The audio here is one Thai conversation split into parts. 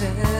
ส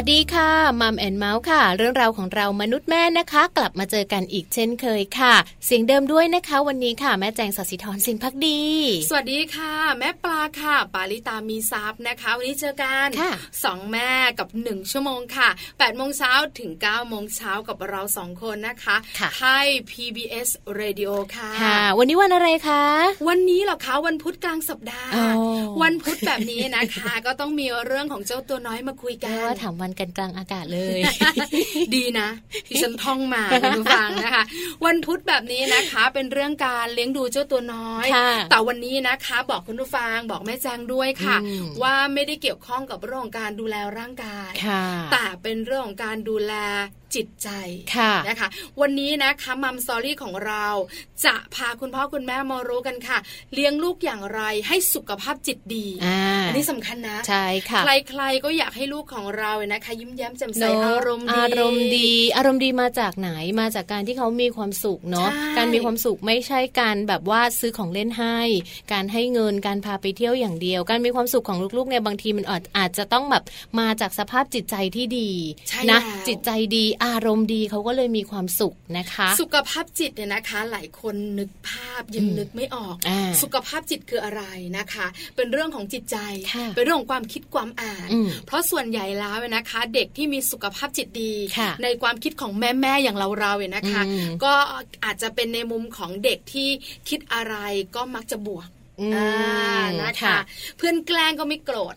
วัสดีค่ะมัมแอนเมาส์ค่ะ เรื่องราวของเรามนุษย์แม่นะคะ กลับมาเจอกันอีกเช่นเคยค่ะ เสียงเดิมด้วยนะคะ วันนี้ค่ะแม่แจงสัสิธรสินพักดี สวัสดีค่ะ แม่ปลาค่ะ ปาลิตามีซับนะคะ วันนี้เจอกันสองแม่กับหนึ่งชั่วโมงค่ะ8ปดโมงเช้าถึง9ก้าโมงเช้ากับเราสองคนนะคะไทย PBS Radio ค่ะค่ะ วันนี้วันอะไรคะ วันนี้เหรอคะวันพุธกลางสัปดาห์ วันพุธแบบนี้นะคะ ก็ต้องมีเรื่องของเจ้าตัวน้อยมาคุยกันว่าถามวันกันกลางอากาศเลย ดีนะที่ฉันท่องมาคุณฟังนะคะ วันพุธแบบนี้นะคะ เป็นเรื่องการเลี้ยงดูเจ้าตัวน้อย แต่วันนี้นะคะ บอกคุณผู้ฟังบอกแม่แจงด้วยค่ะ ว่าไม่ได้เกี่ยวข้องกับเรื่องของการดูแลร่างกายแต่เป็นเรื่องของการดูแลจิตใจค่ะนะคะ วันนี้นะคะมัมสตอรี่ของเราจะพาคุณพ่อคุณแม่มารู้กันค่ะ เลี้ยงลูกอย่างไรให้สุขภาพจิตดีอันนี้สำคัญนะใช่ค่ะใครๆก็อยากให้ลูกของเรานะคะ ยิ้มแย้มแจ่มใสอารมณ์ดีอารมณ์ดี อารมณ์ดีมาจากไหนมาจากการที่เขามีความสุขเนาะการมีความสุขไม่ใช่การแบบว่าซื้อของเล่นให้ การให้เงินการพาไปเที่ยวอย่างเดียว การมีความสุขของลูกๆเนี่ยบางทีมันอาจอาจจะต้องแบบมาจากสภาพจิตใจที่ดีนะจิตใจดีอารมณ์ดีเขาก็เลยมีความสุขนะคะ สุขภาพจิตเนี่ยนะคะ หลายคนนึกภาพยังนึกไม่ออก สุขภาพจิตคืออะไรนะคะ เป็นเรื่องของจิตใจ เป็นเรื่องของความคิดความอ่าน เพราะส่วนใหญ่แล้วนะคะ เด็กที่มีสุขภาพจิตดี ในความคิดของแม่แม่อย่างเราเราเนี่ยนะคะ ก็อาจจะเป็นในมุมของเด็กที่คิดอะไรก็มักจะบวก นะคะเพื่อนแกล้งก็ไม่โกรธ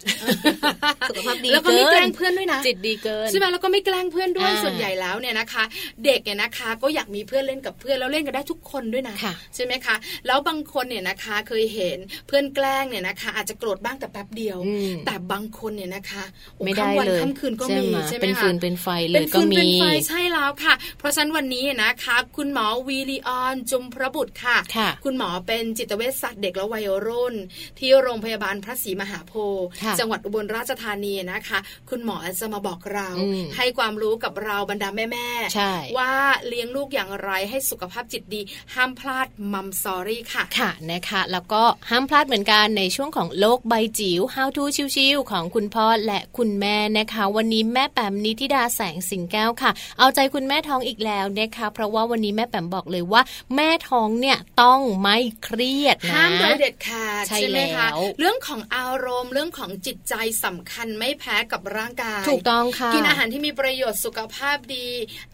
สุขภาพดีแล้วก็ไม่แกล้งเพื่อนด้วยนะจิตดีเกินใช่ไหมแล้วก็ไม่แกล้งเพื่อนด้วยส่วนใหญ่แล้วเนี่ยนะคะ เด็กเนี่ยนะคะ ก็อยากมีเพื่อนเล่นกับเพื่อนแล้วเล่นกันได้ทุกคนด้วยนะใช่ไหมคะแล้วบางคนเนี่ยนะคะเคยเห็นเพื่อนแกล้งเนี่ยนะคะ อาจจะโกรธบ้างแต่แป๊บเดียว แต่บางคนเนี่ยนะคะไม่ได้เลยค่ำคืนก็มีใช่ไหมคะเป็นฟืนเป็นไฟเลยก็มีเป็นไฟใช่แล้วค่ะ เพราะฉะนั้นวันนี้นะคะ คุณหมอวีลีออนจุมพระบุตรค่ะ คุณหมอเป็นจิตเวชศาสตร์เด็กและวัยรุ่น ที่โรงพยาบาลพระศรีมหาโพธิ์จังหวัดอุบลราชธานีนะคะ คุณหมอจะมาบอกเรา ให้ความรู้กับเราบรรดาแม่ๆว่าเลี้ยงลูกอย่างไรให้สุขภาพจิตดี ห้ามพลาดมัมซอรี่ค่ะค่ะนะคะ แล้วก็ห้ามพลาดเหมือนกันในช่วงของโลกใบจิ๋ว How to ชิวๆของคุณพ่อและคุณแม่นะคะ วันนี้แม่แปมนิธิดาแสงสิงแก้วค่ะ เอาใจคุณแม่ท้องอีกแล้วนะคะ เพราะว่าวันนี้แม่แปมบอกเลยว่า แม่ท้องเนี่ยต้องไม่เครียดนะห้ามโดยเด็ดขาดใช่ไหมคะเรื่องของอารมณ์เรื่องของจิตใจสำคัญไม่แพ้กับร่างกาย ถูกต้องค่ะกินอาหารที่มีประโยชน์สุขภาพดี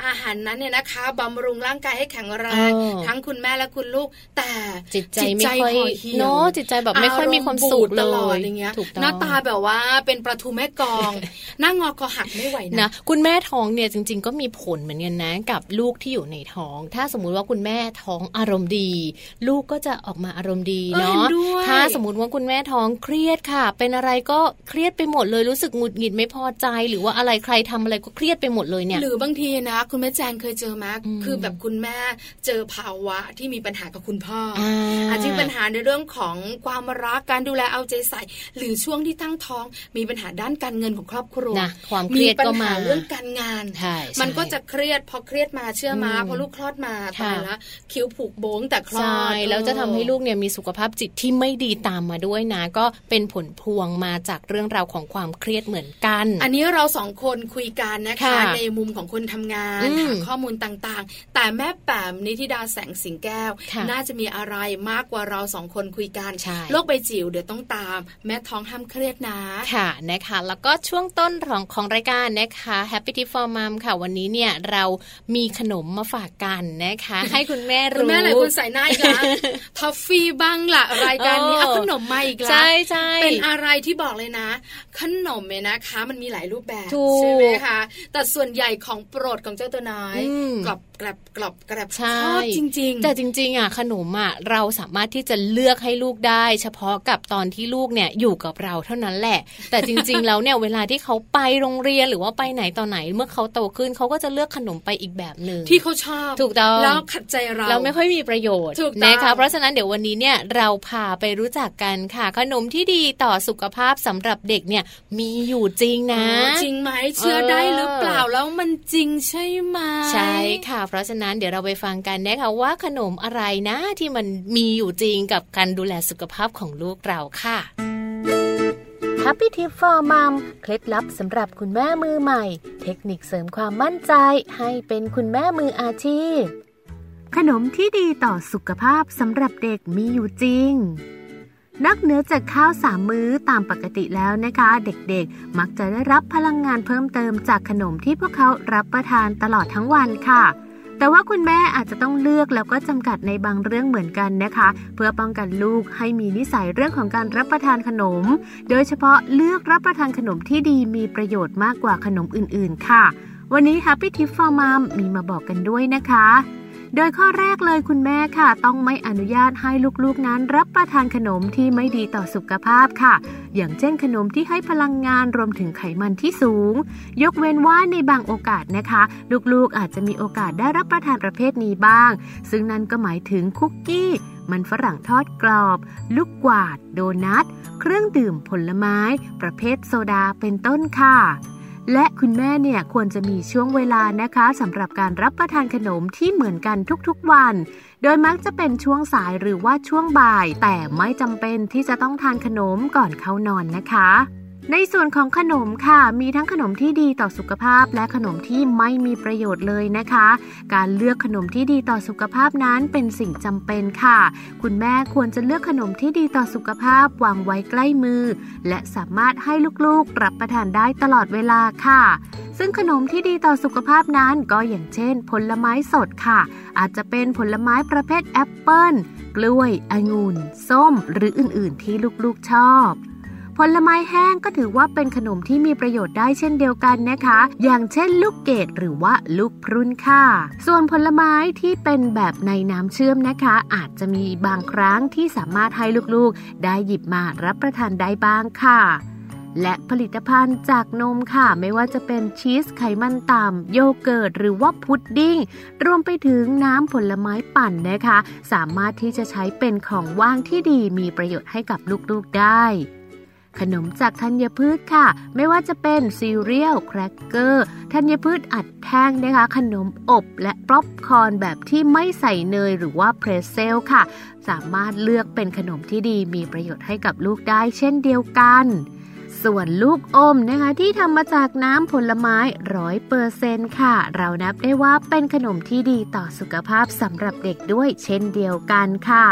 อาหารนั้นเนี่ยนะคะบำรุงร่างกายให้แข็งแรงทั้งคุณแม่และคุณลูก แต่จิตใจไม่ค่อยเนาะจิตใจแบบไม่ค่อยมีความสุขเลยอย่างเงี้ยหน้าตาแบบว่าเป็นประตูแม่กองหน้างอคอหักไม่ไหวนะคุณแม่ท้องเนี่ยจริง ๆ ก็มีผลเหมือนกันนะกับลูกที่อยู่ในท้อง ถ้าสมมุติว่าคุณแม่ท้องอารมณ์ดี ลูกก็จะออกมาอารมณ์ดีเนาะถ้าสมมติว่าคุณแม่ท้องเครียดค่ะ เป็นอะไรก็เครียดไปหมดเลยรู้สึกหงุดหงิดไม่พอใจ หรือว่าอะไรใครทำอะไรก็เครียดไปหมดเลยเนี่ย หรือบางทีนะ คุณแม่แจงเคยเจอมาคือแบบคุณแม่เจอภาวะที่มีปัญหากับคุณพ่ออาจจะปัญหาในเรื่องของความรักการดูแลเอาใจใส่ หรือช่วงที่ตั้งท้อง มีปัญหาด้านการเงินของครอบครัวความเครียดก็มาเรื่องการงาน มันก็จะเครียดพอเครียดมาเชื่อมาพอลูกคลอดมาตายแล้วคิ้วผูกโบงแต่คลอดแล้วจะทำให้ลูกเนี่ยมีสุขภาพจิตที่ไม่ดีตามมาด้วยนะ ก็เป็นผลพวงมาจากเรื่องราวของความเครียดเหมือนกัน อันนี้เราสองคนคุยกันนะคะในมุมของคนทำงานหาข้อมูลต่างๆ แต่แม่แปมนิธิดาแสงสิงแก้ว น่าจะมีอะไรมากกว่าเราสองคนคุยกันโลกใบจิ๋วเดี๋ยวต้องตาม แม่ท้องห้ามเครียดนะค่ะนะคะ แล้วก็ช่วงต้นของของรายการนะคะ Happy Tip for Mom ค่ะวันนี้เนี่ยเรามีขนมมาฝากกันนะคะ ให้คุณแม่รู้คุณแม่หลายคนใส่หน้าอีกแล้วทอฟฟี่บ้างละรายการนี้เอาขนมมาอีกแล้วใช่ใช่เป็นอะไรที่บอกเลยนะ ขนมเนี่ยนะคะ มันมีหลายรูปแบบใช่ไหมคะแต่ส่วนใหญ่ของโปรดของเจ้าตัวน้อยกรอบกรอบกรอบกรอบชอบจริง ๆ แต่จริงๆอะขนมอะเราสามารถที่จะเลือกให้ลูกได้ เฉพาะกับตอนที่ลูกเนี่ยอยู่กับเราเท่านั้นแหละ แต่จริง ๆ แล้วเนี่ยเวลาที่เขาไปโรงเรียนหรือว่าไปไหนตอนไหนเมื่อเขาโตขึ้นเขาก็จะเลือกขนมไปอีกแบบหนึ่งที่เขาชอบถูกต้องแล้วขัดใจเราเราไม่ค่อยมีประโยชน์นะคะเพราะฉะนั้นเดี๋ยววันนี้เนี่ยเราพาไปรู้จักกันค่ะ ขนมที่ดีต่อสุขภาพสำหรับเด็กเนี่ยมีอยู่จริงนะ จริงไหมเชื่อได้หรือเปล่าแล้วมันจริงใช่ไหมใช่ค่ะ เพราะฉะนั้นเดี๋ยวเราไปฟังกันนะคะว่าขนมอะไรนะที่มันมีอยู่จริงกับการดูแลสุขภาพของลูกเราค่ะ Happy Tip for Mom เคล็ดลับสำหรับคุณแม่มือใหม่ เทคนิคเสริมความมั่นใจให้เป็นคุณแม่มืออาชีพ ขนมที่ดีต่อสุขภาพสำหรับเด็กมีอยู่จริง นอกเหนือจากข้าวสามมื้อตามปกติแล้วนะคะ เด็กๆ มักจะได้รับพลังงานเพิ่มเติมจากขนมที่พวกเขารับประทานตลอดทั้งวันค่ะแต่ว่าคุณแม่อาจจะต้องเลือกแล้วก็จำกัดในบางเรื่องเหมือนกันนะคะ เพื่อป้องกันลูกให้มีนิสัยเรื่องของการรับประทานขนม โดยเฉพาะเลือกรับประทานขนมที่ดีมีประโยชน์มากกว่าขนมอื่นๆ ค่ะ วันนี้ Happy Tip for Mom มีมาบอกกันด้วยนะคะ โดยข้อแรกเลยคุณแม่ค่ะ ต้องไม่อนุญาตให้ลูกๆนั้นรับประทานขนมที่ไม่ดีต่อสุขภาพค่ะ อย่างเช่นขนมที่ให้พลังงานรวมถึงไขมันที่สูง ยกเว้นว่าในบางโอกาสนะคะ ลูกๆอาจจะมีโอกาสได้รับประทานประเภทนี้บ้าง ซึ่งนั่นก็หมายถึงคุกกี้มันฝรั่งทอดกรอบ ลูกกวาด โดนัท เครื่องดื่มผลไม้ ประเภทโซดาเป็นต้นค่ะ และคุณแม่เนี่ยควรจะมีช่วงเวลานะคะสำหรับการรับประทานขนมที่เหมือนกันทุกๆวัน โดยมักจะเป็นช่วงสายหรือว่าช่วงบ่าย แต่ไม่จำเป็นที่จะต้องทานขนมก่อนเข้านอนนะคะ ในส่วนของขนมค่ะ มีทั้งขนมที่ดีต่อสุขภาพ และขนมที่ไม่มีประโยชน์เลยนะคะ การเลือกขนมที่ดีต่อสุขภาพนั้นเป็นสิ่งจำเป็นค่ะ คุณแม่ควรจะเลือกขนมที่ดีต่อสุขภาพวางไว้ใกล้มือ และสามารถให้ลูกๆรับประทานได้ตลอดเวลาค่ะ ซึ่งขนมที่ดีต่อสุขภาพนั้นก็อย่างเช่น ผลไม้สดค่ะ อาจจะเป็นผลไม้ประเภทแอปเปิ้ลกล้วยองุ่น ส้ม หรืออื่นๆ ที่ลูกๆชอบ ผลไม้แห้งก็ถือว่าเป็นขนมที่มีประโยชน์ได้เช่นเดียวกันนะคะ อย่างเช่นลูกเกดหรือว่าลูกพรุนค่ะ ส่วนผลไม้ที่เป็นแบบในน้ำเชื่อมนะคะ อาจจะมีบางครั้งที่สามารถให้ลูกๆ ได้หยิบมารับประทานได้บ้างค่ะและผลิตภัณฑ์จากนมค่ะ ไม่ว่าจะเป็นชีสไขมันต่ำโยเกิร์ตหรือว่าพุดดิ้ง รวมไปถึงน้ำผลไม้ปั่นนะคะ สามารถที่จะใช้เป็นของว่างที่ดีมีประโยชน์ให้กับลูกๆได้ ขนมจากธัญพืชค่ะ ไม่ว่าจะเป็นซีเรียลแครกเกอร์ธัญพืชอัดแท่งนะคะ ขนมอบและป๊อปคอร์นแบบที่ไม่ใส่เนยหรือว่าเพรสเซลค่ะ สามารถเลือกเป็นขนมที่ดีมีประโยชน์ให้กับลูกได้เช่นเดียวกันส่วนลูกอมนะคะที่ทำมาจากน้ำผลไม้ร้อยเปอร์เซนค่ะ เรานับได้ว่าเป็นขนมที่ดีต่อสุขภาพสำหรับเด็กด้วยเช่นเดียวกันค่ะ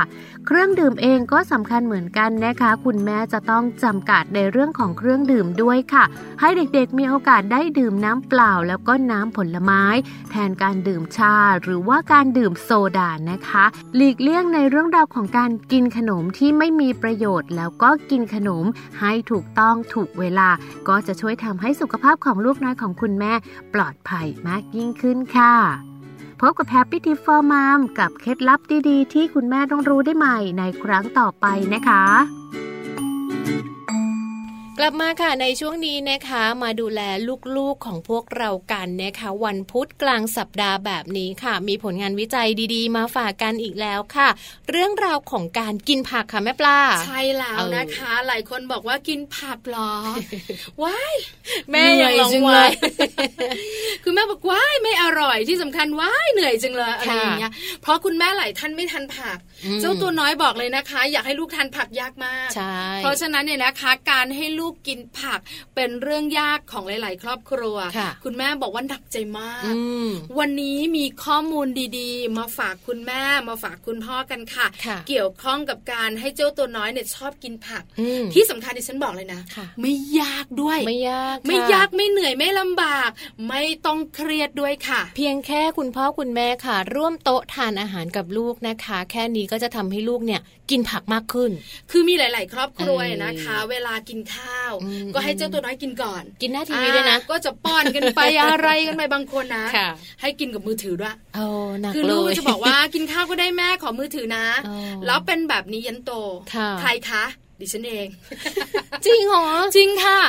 เครื่องดื่มเองก็สำคัญเหมือนกันนะคะ คุณแม่จะต้องจำกัดในเรื่องของเครื่องดื่มด้วยค่ะ ให้เด็กๆมีโอกาสได้ดื่มน้ำเปล่า แล้วก็น้ำผลไม้ แทนการดื่มชา หรือว่าการดื่มโซดานะคะ หลีกเลี่ยงในเรื่องราวของการกินขนมที่ไม่มีประโยชน์ แล้วก็กินขนมให้ถูกต้องถูกเวลา ก็จะช่วยทำให้สุขภาพของลูกน้อยของคุณแม่ปลอดภัยมากยิ่งขึ้นค่ะ พบกับ Happy Tip for Mom กับเคล็ดลับดีๆ ที่คุณแม่ต้องรู้ได้ใหม่ในครั้งต่อไปนะคะ กลับมาค่ะในช่วงนี้นะคะมาดูแลลูกๆของพวกเรากันนะคะวันพุธกลางสัปดาห์แบบนี้ค่ะ มีผลงานวิจัยดีๆ มาฝากกันอีกแล้วค่ะ เรื่องราวของการกินผักค่ะแม่ปลาใช่แล้วนะคะ หลายคนบอกว่ากินผักหรอว้ายแม่ยังลองวายคือแม่บอกว้ายไม่อร่อยที่สำคัญว้ายเหนื่อยจังเลยอะไรอย่างเงี้ยเพราะคุณแม่หลายท่านไม่ทันผักเจ้าตัวน้อยบอกเลยนะคะ อยากให้ลูกทานผักยากมากเพราะฉะนั้นเนี่ยนะคะ การให้ลูกลูกกินผักเป็นเรื่องยากของหลาย ๆ ครอบครัว คุณแม่บอกว่าหนักใจมาก วันนี้มีข้อมูลดีๆ มาฝากคุณแม่มาฝากคุณพ่อกันค่ะ เกี่ยวข้องกับการให้เจ้าตัวน้อยเนี่ยชอบกินผัก ที่สำคัญที่ฉันบอกเลยนะ ไม่ยากด้วย ไม่ยาก ไม่ยากไม่เหนื่อยไม่ลำบาก ไม่ต้องเครียดด้วยค่ะ เพียงแค่คุณพ่อคุณแม่ค่ะ ร่วมโต๊ะทานอาหารกับลูกนะคะ แค่นี้ก็จะทำให้ลูกเนี่ยกินผักมากขึ้น คือมีหลาย ๆ ครอบครัวนะคะ เวลากินข้าว ก็ให้เจ้าตัวน้อยกินก่อน กินหน้าทีวีด้วยนะ ก็จะป้อนกันไปอะไรกันไปบางคนนะ ให้กินกับมือถือด้วยโอ้หนักคือลูกจะบอกว่ากินข้าวก็ได้แม่ขอมือถือนะ แล้วเป็นแบบนี้ยันโตใครคะ ดิฉันเอง จริงเหรอ จริงค่ะ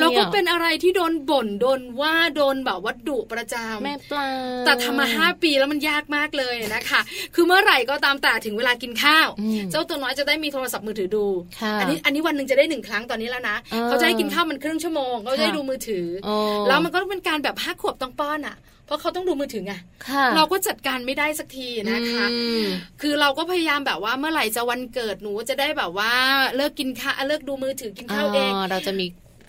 แล้วก็เป็นอะไรที่โดนบ่นโดนว่าโดนแบบวัดดุประจำแม่ปลาแต่ทำมาห้าปีแล้วมันยากมากเลยนะคะ คือเมื่อไหร่ก็ตามแต่ถึงเวลากินข้าว เจ้าตัวน้อยจะได้มีโทรศัพท์มือถือดู อันนี้อันนี้วันหนึ่งจะได้หนึ่งครั้งตอนนี้แล้วนะเขาจะให้กินข้าวมันครึ่งชั่วโมงเขาจะได้ดูมือถือ แล้วมันก็เป็นการแบบห้าขวบต้องป้อนอะ เพราะเขาต้องดูมือถือไงเราก็จัดการไม่ได้สักทีนะคะ คือเราก็พยายามแบบว่าเมื่อไหร่จะวันเกิดหนูจะได้แบบว่าเลิกกินข้าวเลิกดูมือถือกินข้าวเอง เราจะมี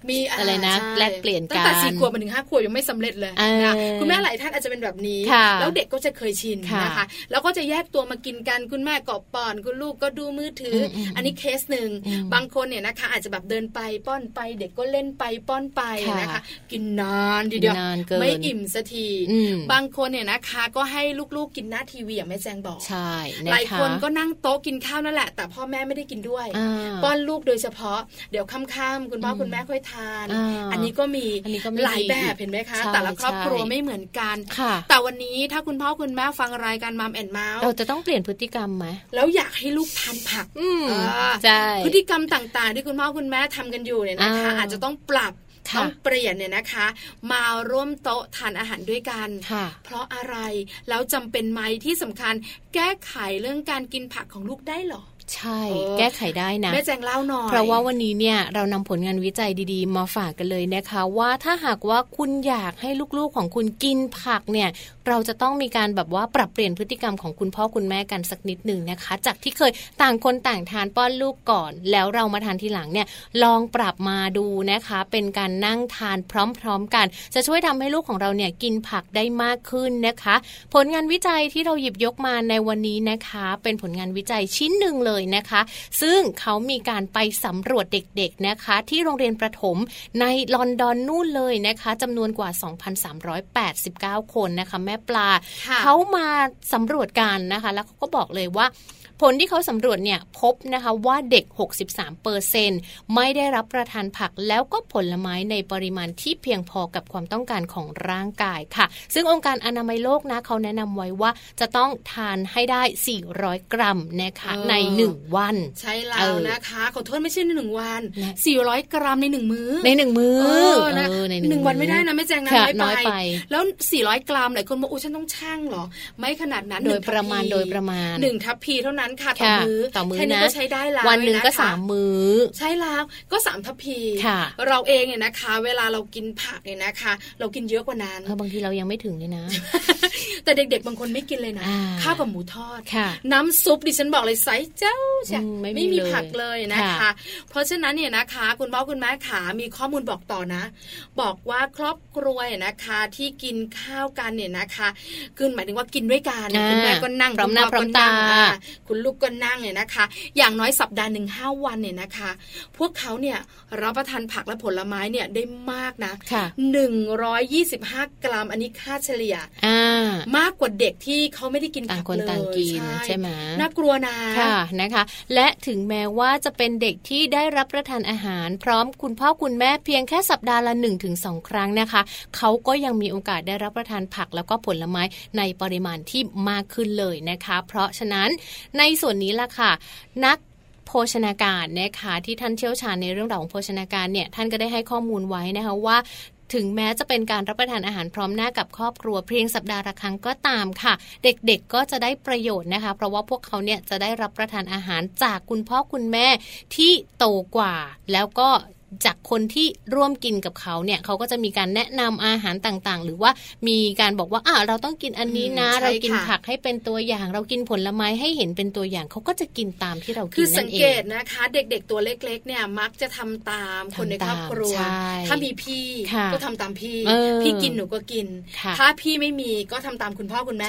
มีอะไรนะแลกเปลี่ยนกันตั้งแต่สี่ขวบมาถึงห้าขวบยังไม่สำเร็จเลยนะคุณแม่หลายท่านอาจจะเป็นแบบนี้ แล้วเด็กก็จะเคยชินนะคะ แล้วก็จะแยกตัวมากินกันคุณแม่กอบป้อนคุณลูกก็ดูมือถือ อันนี้เคสหนึ่งบางคนเนี่ยนะคะ อาจจะแบบเดินไปป้อนไป เด็กก็เล่นไปป้อนไปนะคะ กินนานทีเดียวไม่อิ่มสักทีบางคนเนี่ยนะคะก็ให้ลูกๆกินหน้าทีวีอย่างแม่แจงบอกใช่หลายคนก็นั่งโต๊ะกินข้าวนั่นแหละ แต่พ่อแม่ไม่ได้กินด้วย ป้อนลูกโดยเฉพาะเดี๋ยวค่ำๆคุณพ่อคุณแม่ค่อยทานอันนี้ก็มีหลายแบบเห็นไหมคะ แต่ละครอบครัวไม่เหมือนกัน แต่วันนี้ถ้าคุณพ่อคุณแม่ฟังรายการมัมแอนเมาส์เราจะต้องเปลี่ยนพฤติกรรมไหมแล้วอยากให้ลูกทานผักใช่พฤติกรรมต่างๆ ที่คุณพ่อคุณแม่ทำกันอยู่เนี่ยนะคะ อาจจะต้องปรับต้องเปลี่ยนเนี่ยนะคะ มาร่วมโต๊ะทานอาหารด้วยกัน เพราะอะไรแล้วจำเป็นไหมที่สำคัญแก้ไขเรื่องการกินผักของลูกได้หรอ ใช่ แก้ไขได้นะแม่แจงเล่าหน่อย เพราะว่าวันนี้เนี่ยเรานำผลงานวิจัยดีๆ มาฝากกันเลยนะคะ ว่าถ้าหากว่าคุณอยากให้ลูกๆของคุณกินผักเนี่ย เราจะต้องมีการแบบว่าปรับเปลี่ยนพฤติกรรมของคุณพ่อคุณแม่กันสักนิดหนึ่งนะคะ จากที่เคยต่างคนต่างทานป้อนลูกก่อน แล้วเรามาทานทีหลังเนี่ยลองปรับมาดูนะคะ เป็นการนั่งทานพร้อมๆกัน จะช่วยทำให้ลูกของเราเนี่ยกินผักได้มากขึ้นนะคะ ผลงานวิจัยที่เราหยิบยกมาในวันนี้นะคะ เป็นผลงานวิจัยชิ้นหนึ่งเลยนะคะ ซึ่งเขามีการไปสำรวจเด็กๆนะคะ ที่โรงเรียนประถมในลอนดอนนู่นเลยนะคะจำนวนกว่า 2,389 คนนะคะ แม่ปลา เขามาสำรวจกันนะคะ แล้วเขาก็บอกเลยว่า ผลที่เขาสำรวจเนี่ยพบนะคะว่าเด็ก 63เปอร์เซนไม่ได้รับประทานผักแล้วก็ผลไม้ในปริมาณที่เพียงพอกับความต้องการของร่างกายค่ะ ซึ่งองค์การอนามัยโลกนะเขาแนะนำไว้ว่าจะต้องทานให้ได้ 400 กรัมนะคะใน 1 วัน ใช่แล้วนะคะขอโทษไม่ใช่ในหนึ่งวัน 400 กรัมในหนึ่งมื้อในหนึ่งมื้อนะหนึ่งวันไม่ได้นะไม่แจ้งนะน้อยไป แล้ว 400 กรัมหลายคนบอกอู้ฉันต้องช่างหรอ ไม่ขนาดนั้นโดยประมาณโดยประมาณหนึ่งทัพพีเท่านั้นค่ะต่อมือต่อมือนะก็ใช้ได้แล้ววันหนึ่งก็สามมือใช่แล้วก็สามทัพพีเราเองเนี่ยนะคะ เวลาเรากินผักเนี่ยนะคะ เรากินเยอะกว่านั้นบางทีเรายังไม่ถึงเลยนะ แต่เด็กๆบางคนไม่กินเลยนะข้าวกับหมูทอดน้ำซุปดิฉันบอกเลยใส่เจ้าใช่ไม่มีผักเลยนะคะ เพราะฉะนั้นเนี่ยนะคะ คุณพ่อคุณแม่ขามีข้อมูลบอกต่อนะ บอกว่าครอบครัวนะคะที่กินข้าวกันเนี่ยนะคะคือหมายถึงว่ากินด้วยกันคุณแม่ก็นั่งพร้อมหน้าพร้อมตาคุณลูกก็นั่งเนี่ยนะคะ อย่างน้อยสัปดาห์หนึ่งห้าวันเนี่ยนะคะ พวกเขาเนี่ยรับประทานผักและผลไม้เนี่ยได้มากนะหนึ่งร้อยยี่สิบห้ากรัมอันนี้ค่าเฉลี่ยมากกว่าเด็กที่เขาไม่ได้กินผักเลยต่างกินใช่ไหมน่ากลัวนะค่ะนะคะ และถึงแม้ว่าจะเป็นเด็กที่ได้รับประทานอาหาร พร้อมคุณพ่อคุณแม่เพียงแค่สัปดาห์ละ1นถึงสครั้งนะคะ เขาก็ยังมีโอกาสได้รับประทานผักแล้วก็ผลไม้ในปริมาณที่มากขึ้นเลยนะคะ เพราะฉะนั้นในส่วนนี้ล่ะค่ะ นักโภชนาการนะคะที่ท่านเชี่ยวชาญในเรื่องราวของโภชนาการเนี่ยท่านก็ได้ให้ข้อมูลไว้นะคะว่าถึงแม้จะเป็นการรับประทานอาหารพร้อมหน้ากับครอบครัวเพียงสัปดาห์ละครั้งก็ตามค่ะ เด็กๆก็จะได้ประโยชน์นะคะ เพราะว่าพวกเขาเนี่ยจะได้รับประทานอาหารจากคุณพ่อคุณแม่ที่โตกว่า แล้วก็ จากคนที่ร่วมกินกับเขาเนี่ยเขาก็จะมีการแนะนำอาหารต่างๆ หรือว่ามีการบอกว่าอ่าเราต้องกินอันนี้นะ เรากินผักให้เป็นตัวอย่าง เรากินผลไม้ให้เห็นเป็นตัวอย่างเขาก็จะกินตามที่เรากินนั่นเองคือสังเกตนะคะ เด็กๆตัวเล็กๆเนี่ยมักจะทำตามคนในครอบครัว ถ้ามีพี่ก็ทำตามพี่ พี่กินหนูก็กิน ถ้าพี่ไม่มีก็ทำตามคุณพ่อคุณแม่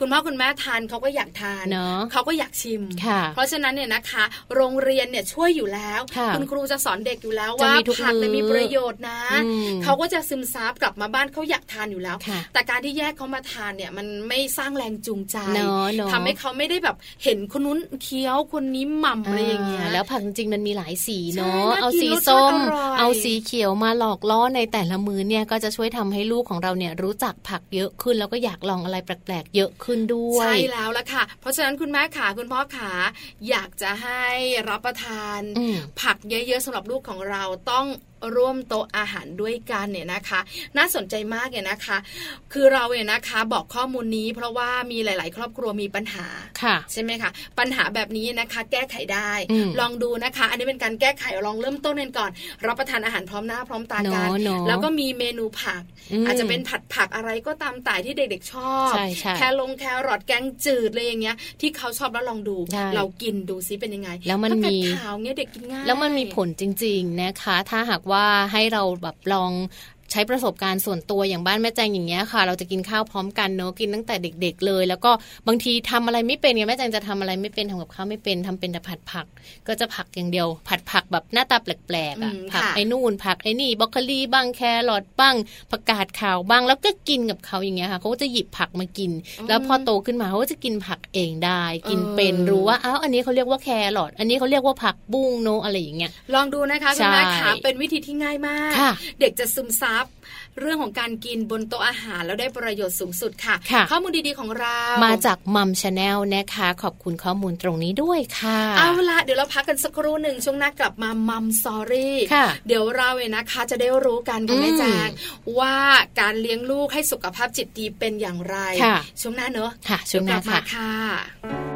คุณพ่อคุณแม่ทานเขาก็อยากทานเขาก็อยากชิม เพราะฉะนั้นเนี่ยนะคะ โรงเรียนเนี่ยช่วยอยู่แล้ว คุณครูจะสอนเด็กอยู่แล้วว่าผักมีประโยชน์นะเขาก็จะซึมซับกลับมาบ้านเขาอยากทานอยู่แล้ว แต่การที่แยกเขามาทานเนี่ยมันไม่สร้างแรงจูงใจทำให้เขาไม่ได้แบบเห็นคนนู้นเคี้ยวคนนี้หม่ำอะไรอย่างเงี้ยแล้วผักจริงมันมีหลายสีเนาะเอาสีส้ม เอาสีเขียวมาหลอกล่อในแต่ละมือเนี่ยก็จะช่วยทำให้ลูกของเราเนี่ยรู้จักผักเยอะขึ้น แล้วก็อยากลองอะไรแปลกๆเยอะขึ้นด้วยใช่แล้วละค่ะ เพราะฉะนั้นคุณแม่ขาคุณพ่อขาอยากจะให้รับประทาน ผักเยอะๆสำหรับลูกของเราเราต้อง ร่วมโต๊ะอาหารด้วยกันเนี่ยนะคะ น่าสนใจมากเนี่ยนะคะ คือเราเนี่ยนะคะบอกข้อมูลนี้ เพราะว่ามีหลาย ๆ ครอบครัวมีปัญหาค่ะใช่ไหมคะปัญหาแบบนี้นะคะ แก้ไขได้ ลองดูนะคะ อันนี้เป็นการแก้ไขลองเริ่มต้นกันก่อนรับประทานอาหารพร้อมหน้าพร้อมตากันแล้วก็มีเมนูผัก อาจจะเป็นผัดผักอะไรก็ตามแต่ที่เด็ก ๆ ชอบแคลงแครอทแกงจืดเลยอย่างเงี้ย ที่เขาชอบแล้วลองดู เรากินดูซิเป็นยังไง แล้วมันมีขาวเงี้ยเด็กกินง่ายแล้วมันมีผลจริง ๆนะคะ ถ้าหากว่าว่าให้เราแบบลอง ใช้ประสบการณ์ส่วนตัวอย่างบ้านแม่แจงอย่างเงี้ยค่ะ เราจะกินข้าวพร้อมกันเนาะกินตั้งแต่เด็ก ๆ เลย แล้วก็บางทีทำอะไรไม่เป็นไงแม่แจงจะทำอะไรไม่เป็นทำกับข้าวไม่เป็นทำเป็นแต่ผัดผัก ก็จะผักอย่างเดียว ผัดผักแบบหน้าตาแปลกๆอะผักไอ้นู่นผักไอ้นี่บรอกโคลีบ้างแคแครอทบ้างผักกาดขาวบ้างแล้วก็กินกับเขาอย่างเงี้ยค่ะเขาก็จะหยิบผักมากิน แล้วพอโตขึ้นมาเขาก็จะกินผักเองได้ กินเป็นรู้ว่าอ้าวอันนี้เขาเรียกว่าแครอทอันนี้เขาเรียกว่าผักบุ้งโนอะไรอย่างเงี้ยลองดูนะคะคุณแม่ค่ะเป็นวิธีที่ง่ายมาก เด็กจะซึมซับเรื่องของการกินบนโต๊ะอาหารแล้วได้ประโยชน์สูงสุดค่ะข้อมูลดีๆของเรา มาจาก Mom Channel นะคะ ขอบคุณข้อมูลตรงนี้ด้วยค่ะ เอาละเดี๋ยวเราพักกันสักครู่หนึ่งช่วงหน้ากลับมา Mom Storyเดี๋ยวเราเองนะคะจะได้รู้กันคุณแม่แจงว่าการเลี้ยงลูกให้สุขภาพจิตดีเป็นอย่างไร ช่วงหน้าเนอะค่ะช่วงหน้าค่ะ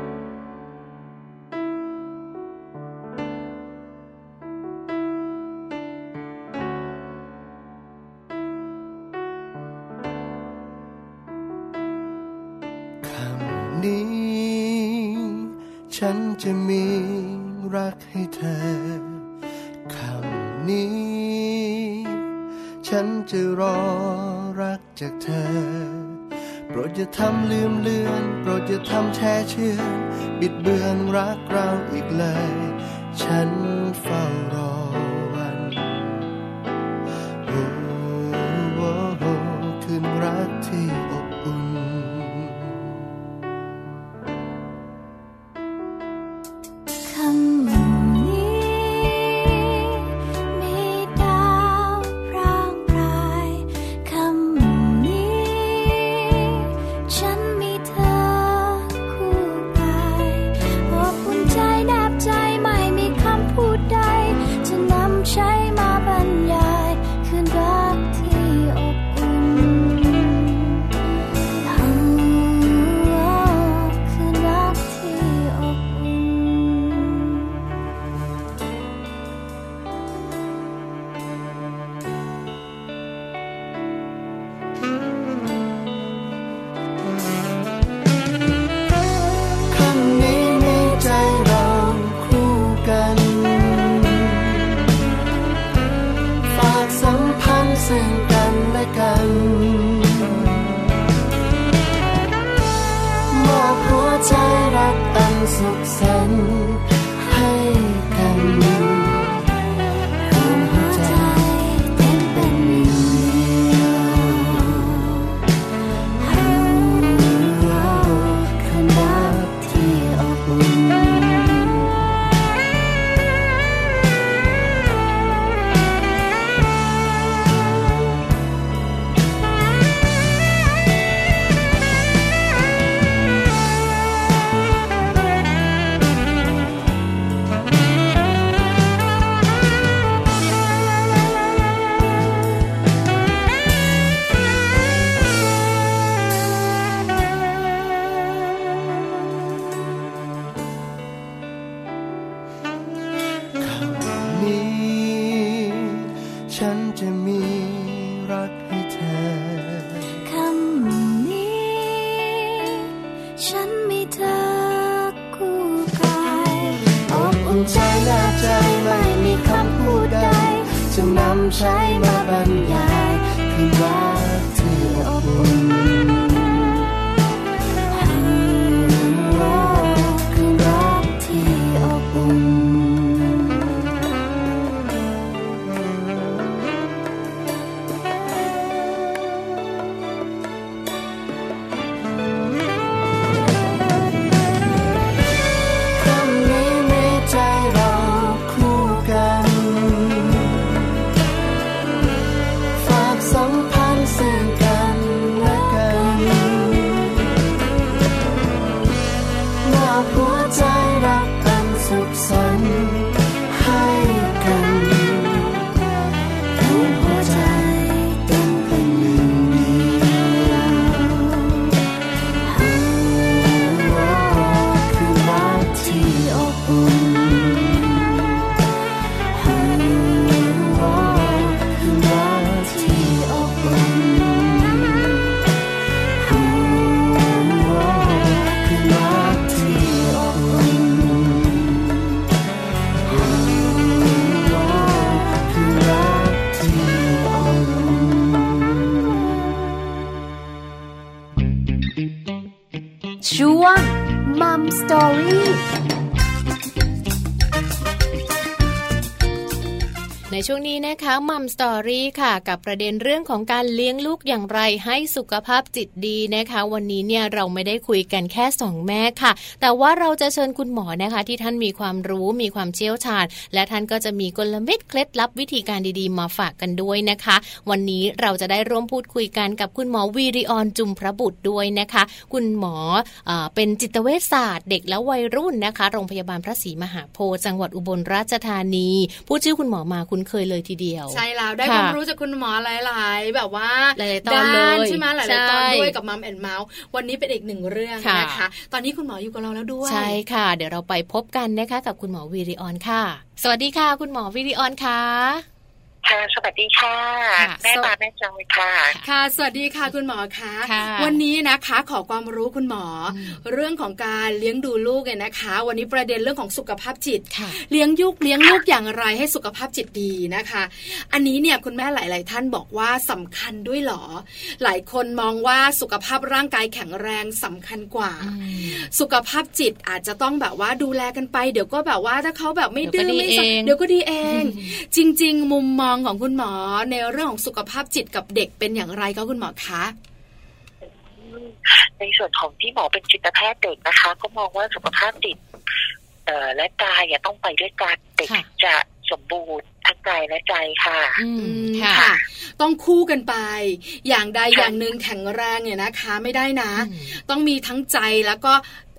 สุขสันต์ you. Mom. สตอรี่ค่ะ กับประเด็นเรื่องของการเลี้ยงลูกอย่างไรให้สุขภาพจิตดีนะคะ วันนี้เนี่ยเราไม่ได้คุยกันแค่สองแม่ค่ะ แต่ว่าเราจะเชิญคุณหมอนะคะ ที่ท่านมีความรู้มีความเชี่ยวชาญ และท่านก็จะมีกลเม็ดเคล็ดลับวิธีการดีๆ มาฝากกันด้วยนะคะ วันนี้เราจะได้ร่วมพูดคุยกันกับคุณหมอวีริออนจุมพระบุตรด้วยนะคะ คุณหมออเป็นจิตเวชศาสตร์ เด็กและวัยรุ่นนะคะ โรงพยาบาลพระศรีมหาโพธิ์จังหวัดอุบลราชธานี พูดชื่อคุณหมอมาคุณเคยเลยทีเดียวใช่แล้วได้ความรู้จากคุณหมอหลาย ๆ แบบว่าหลายตอนเลยใช่ไหมหลายตอนด้วยกับมัมแอนเมาส์วันนี้เป็นอีกหนึ่งเรื่องนะคะ ตอนนี้คุณหมออยู่กับเราแล้วด้วย ใช่ค่ะ เดี๋ยวเราไปพบกันนะคะกับคุณหมอวีริออนค่ะ สวัสดีค่ะ คุณหมอวีริออนค่ะ ค่ะสวัสดีค่ะ แม่มาแม่จอยค่ะ ค่ะ สวัสดีค่ะคุณหมอคะวันนี้นะคะขอความรู้คุณหมอ เรื่องของการเลี้ยงดูลูกเนี่ยนะคะ วันนี้ประเด็นเรื่องของสุขภาพจิต เลี้ยงยุกเลี้ยงลูกอย่างไรให้สุขภาพจิตดีนะคะ อันนี้เนี่ยคุณแม่หลาย ๆ ท่านบอกว่าสำคัญด้วยหรอ หลายคนมองว่าสุขภาพร่างกายแข็งแรงสำคัญกว่า สุขภาพจิตอาจจะต้องแบบว่าดูแลกันไป เดี๋ยวก็แบบว่าถ้าเขาแบบไม่ดื้อไม่สัเดี๋ยวก็ดีเอง จริง ๆ มุมมองของคุณหมอในเรื่องของสุขภาพจิตกับเด็กเป็นอย่างไรคะคุณหมอคะในส่วนของที่หมอเป็นจิตแพทย์เด็กนะคะ ก็มองว่าสุขภาพจิตเอ่อและกายต้องไปด้วยกันเด็กจะสมบูรณ์ทั้งกายและใจค่ะค่ะ ต้องคู่กันไป อย่างใดอย่างหนึ่งแข็งแรงเนี่ยนะคะ ไม่ได้นะ ต้องมีทั้งใจแล้วก็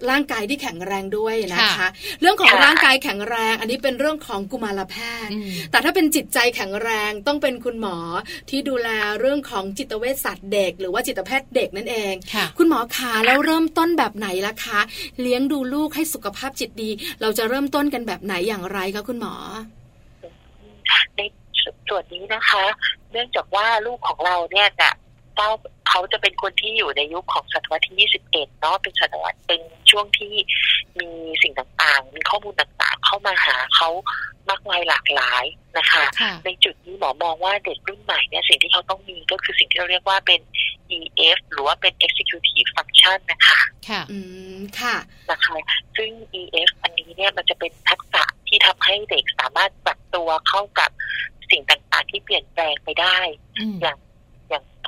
ร่างกายที่แข็งแรงด้วยนะคะ เรื่องของร่างกายแข็งแรง อันนี้เป็นเรื่องของกุมารแพทย์ แต่ถ้าเป็นจิตใจแข็งแรงต้องเป็นคุณหมอที่ดูแลเรื่องของจิตเวชศาสตร์เด็ก หรือว่าจิตแพทย์เด็กนั่นเอง คุณหมอคะแล้วเริ่มต้นแบบไหนล่ะคะ เลี้ยงดูลูกให้สุขภาพจิตดี เราจะเริ่มต้นกันแบบไหนอย่างไรคะคุณหมอในส่วนนี้นะคะ เนื่องจากว่าลูกของเราเนี่ยจะ เต้าเขาจะเป็นคนที่อยู่ในยุคของศตวรรษที่ 21 เนาะเป็นศตวรรษเป็นช่วงที่มีสิ่งต่างๆ มีข้อมูลต่างๆ เข้ามาหาเขามากมายหลากหลายนะคะ ในจุดนี้หมอมองว่าเด็กรุ่นใหม่เนี่ยสิ่งที่เขาต้องมีก็คือสิ่งที่เราเรียกว่าเป็น EF หรือว่าเป็น Executive Function นะคะ ค่ะ อืม ค่ะ นะคะ ซึ่ง EF อันนี้เนี่ยมันจะเป็นทักษะที่ทำให้เด็กสามารถปรับตัวเข้ากับสิ่งต่างๆที่เปลี่ยนแปลงไปได้ อย่าง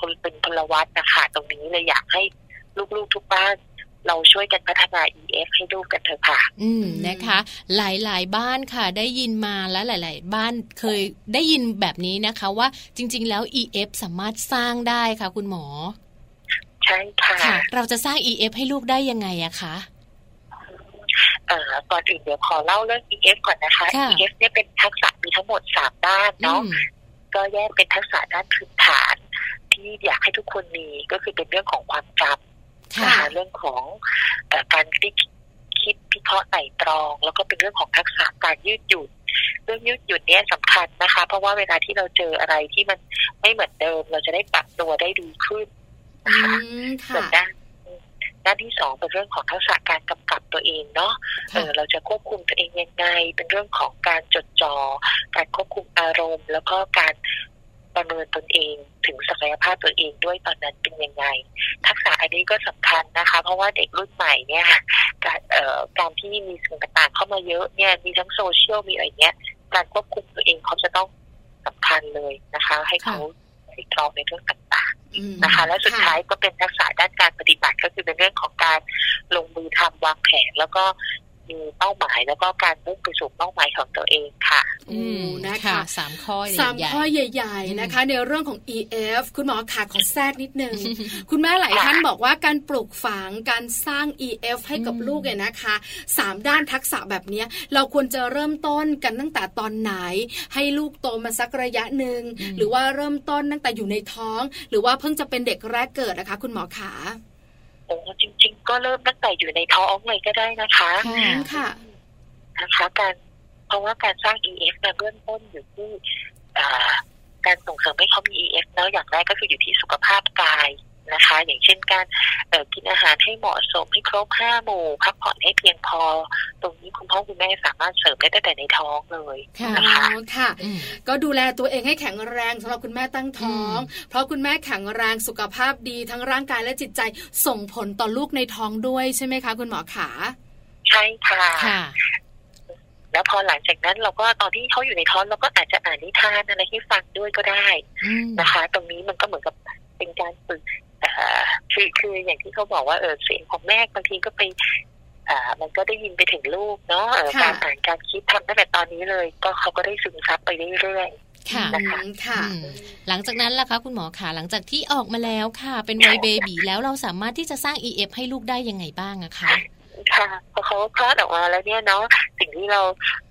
อย่างเป็นพลวัตนะคะตรงนี้เลยอยากให้ลูกๆทุกบ้านเราช่วยกันพัฒนา EF ให้ลูกกันเถอะค่ะ อืมนะคะ หลายๆ บ้านค่ะ ได้ยินมาแล้วหลาย ๆ บ้านเคยได้ยินแบบนี้นะคะ ว่าจริง ๆ แล้ว EF สามารถสร้างได้ค่ะ คุณหมอ ใช่ค่ะคะเราจะสร้าง EF ให้ลูกได้ยังไงอะคะเอ่อก่อนอื่นเดี๋ยวขอเล่าเรื่อง EF ก่อนนะคะ EF เนี่ยเป็นทักษะมีทั้งหมดสามด้านเนาะก็แยกเป็นทักษะด้านพื้นฐาน ที่อยากให้ทุกคนมีก็คือเป็นเรื่องของความจำนะคะเรื่องของอการคิดคิดพิเคราะห์ไต่ตรอง แล้วก็เป็นเรื่องของทักษะการยืดหยุ่นเรื่องยืดหยุ่นเนี่ยสำคัญนะคะ เพราะว่าเวลาที่เราเจออะไรที่มันไม่เหมือนเดิม เราจะได้ปรับตัวได้ดีขึ้นนะคะส่วนด้านด้านที่สองเป็นเรื่องของทักษะการกำกับตัวเองเนาะเออเราจะควบคุมตัวเองยังไง เป็นเรื่องของการจดจอ่อการควบคุมอารมณ์ แล้วก็การ ประเมินตนเองถึงศักยภาพตัวเองด้วยตอนนั้นเป็นยังไง ทักษะอันนี้ก็สำคัญนะคะ เพราะว่าเด็กรุ่นใหม่เนี่ยการเอ่อการที่มีสิ่งต่างๆ เข้ามาเยอะเนี่ยมีทั้งโซเชียลมีอะไรเงี้ยการควบคุมตัวเองเขาจะต้องสำคัญเลยนะคะ ให้เขาติดตรองในเรื่องต่างๆนะคะ และสุดท้ายก็เป็นทักษะด้านการปฏิบัติก็คือเป็นเรื่องของการลงมือทำวางแผนแล้วก็ มีเป้าหมายแล้วก็การมุ่งไปสู่เป้าหมายของตัวเองค่ะอืมนะคะสามข้อสามข้อใหญ่ ๆนะคะ ในเรื่องของ EF คุณหมอขาขอแทรกนิดนึง คุณแม่หลายท่านบอกว่าการปลูกฝังการสร้าง EF ให้กับลูกเนี่ยนะคะสามด้านทักษะแบบนี้เราควรจะเริ่มต้นกันตั้งแต่ตอนไหน ให้ลูกโตมาสักระยะหนึ่งหรือว่าเริ่มต้นตั้งแต่อยู่ในท้อง หรือว่าเพิ่งจะเป็นเด็กแรกเกิดนะคะ คุณหมอขาโอ้จริง ๆ ก็เริ่มตั้งแต่อยู่ในท้องเลยก็ได้นะคะค่ะนะคะการเพราะว่าการสร้าง EF ในเบื้องต้นอยู่ที่การส่งเสริมให้เขามี EF แล้วอย่างแรกก็คืออยู่ที่สุขภาพกาย นะคะ อย่างเช่นการกินอาหารให้เหมาะสมให้ครบห้าหมู่พักผ่อนให้เพียงพอ ตรงนี้คุณพ่อคุณแม่สามารถเสริมได้ตั้งแต่ในท้องเลยนะคะค่ะ ก็ดูแลตัวเองให้แข็งแรงสำหรับคุณแม่ตั้งท้อง เพราะคุณแม่แข็งแรงสุขภาพดีทั้งร่างกายและจิตใจส่งผลต่อลูกในท้องด้วยใช่ไหมคะ คุณหมอขา ใช่ค่ะแล้วพอหลังจากนั้นเราก็ตอนที่เขาอยู่ในท้องเราก็อาจจะอ่านนิทานอะไรให้ฟังด้วยก็ได้นะคะ ตรงนี้มันก็เหมือนกับเป็นการฝึก คือคืออย่างที่เขาบอกว่าเออเสียงของแม่บางทีก็ไปอ่ามันก็ได้ยินไปถึงลูกเนาะการอ่านการคิดทำตั้งแต่ตอนนี้เลย ก็เขาก็ได้ซึมซับไปเรื่อยๆค่ะนะคะค่ะ หลังจากนั้นล่ะคะ คุณหมอคะหลังจากที่ออกมาแล้วค่ะ เป็นวัยเบบีแล้วเราสามารถที่จะสร้าง EF ให้ลูกได้ยังไงบ้างอะคะค่ะพอเขาคลอดออกมาแล้วเนี่ยเนาะสิ่งที่เรา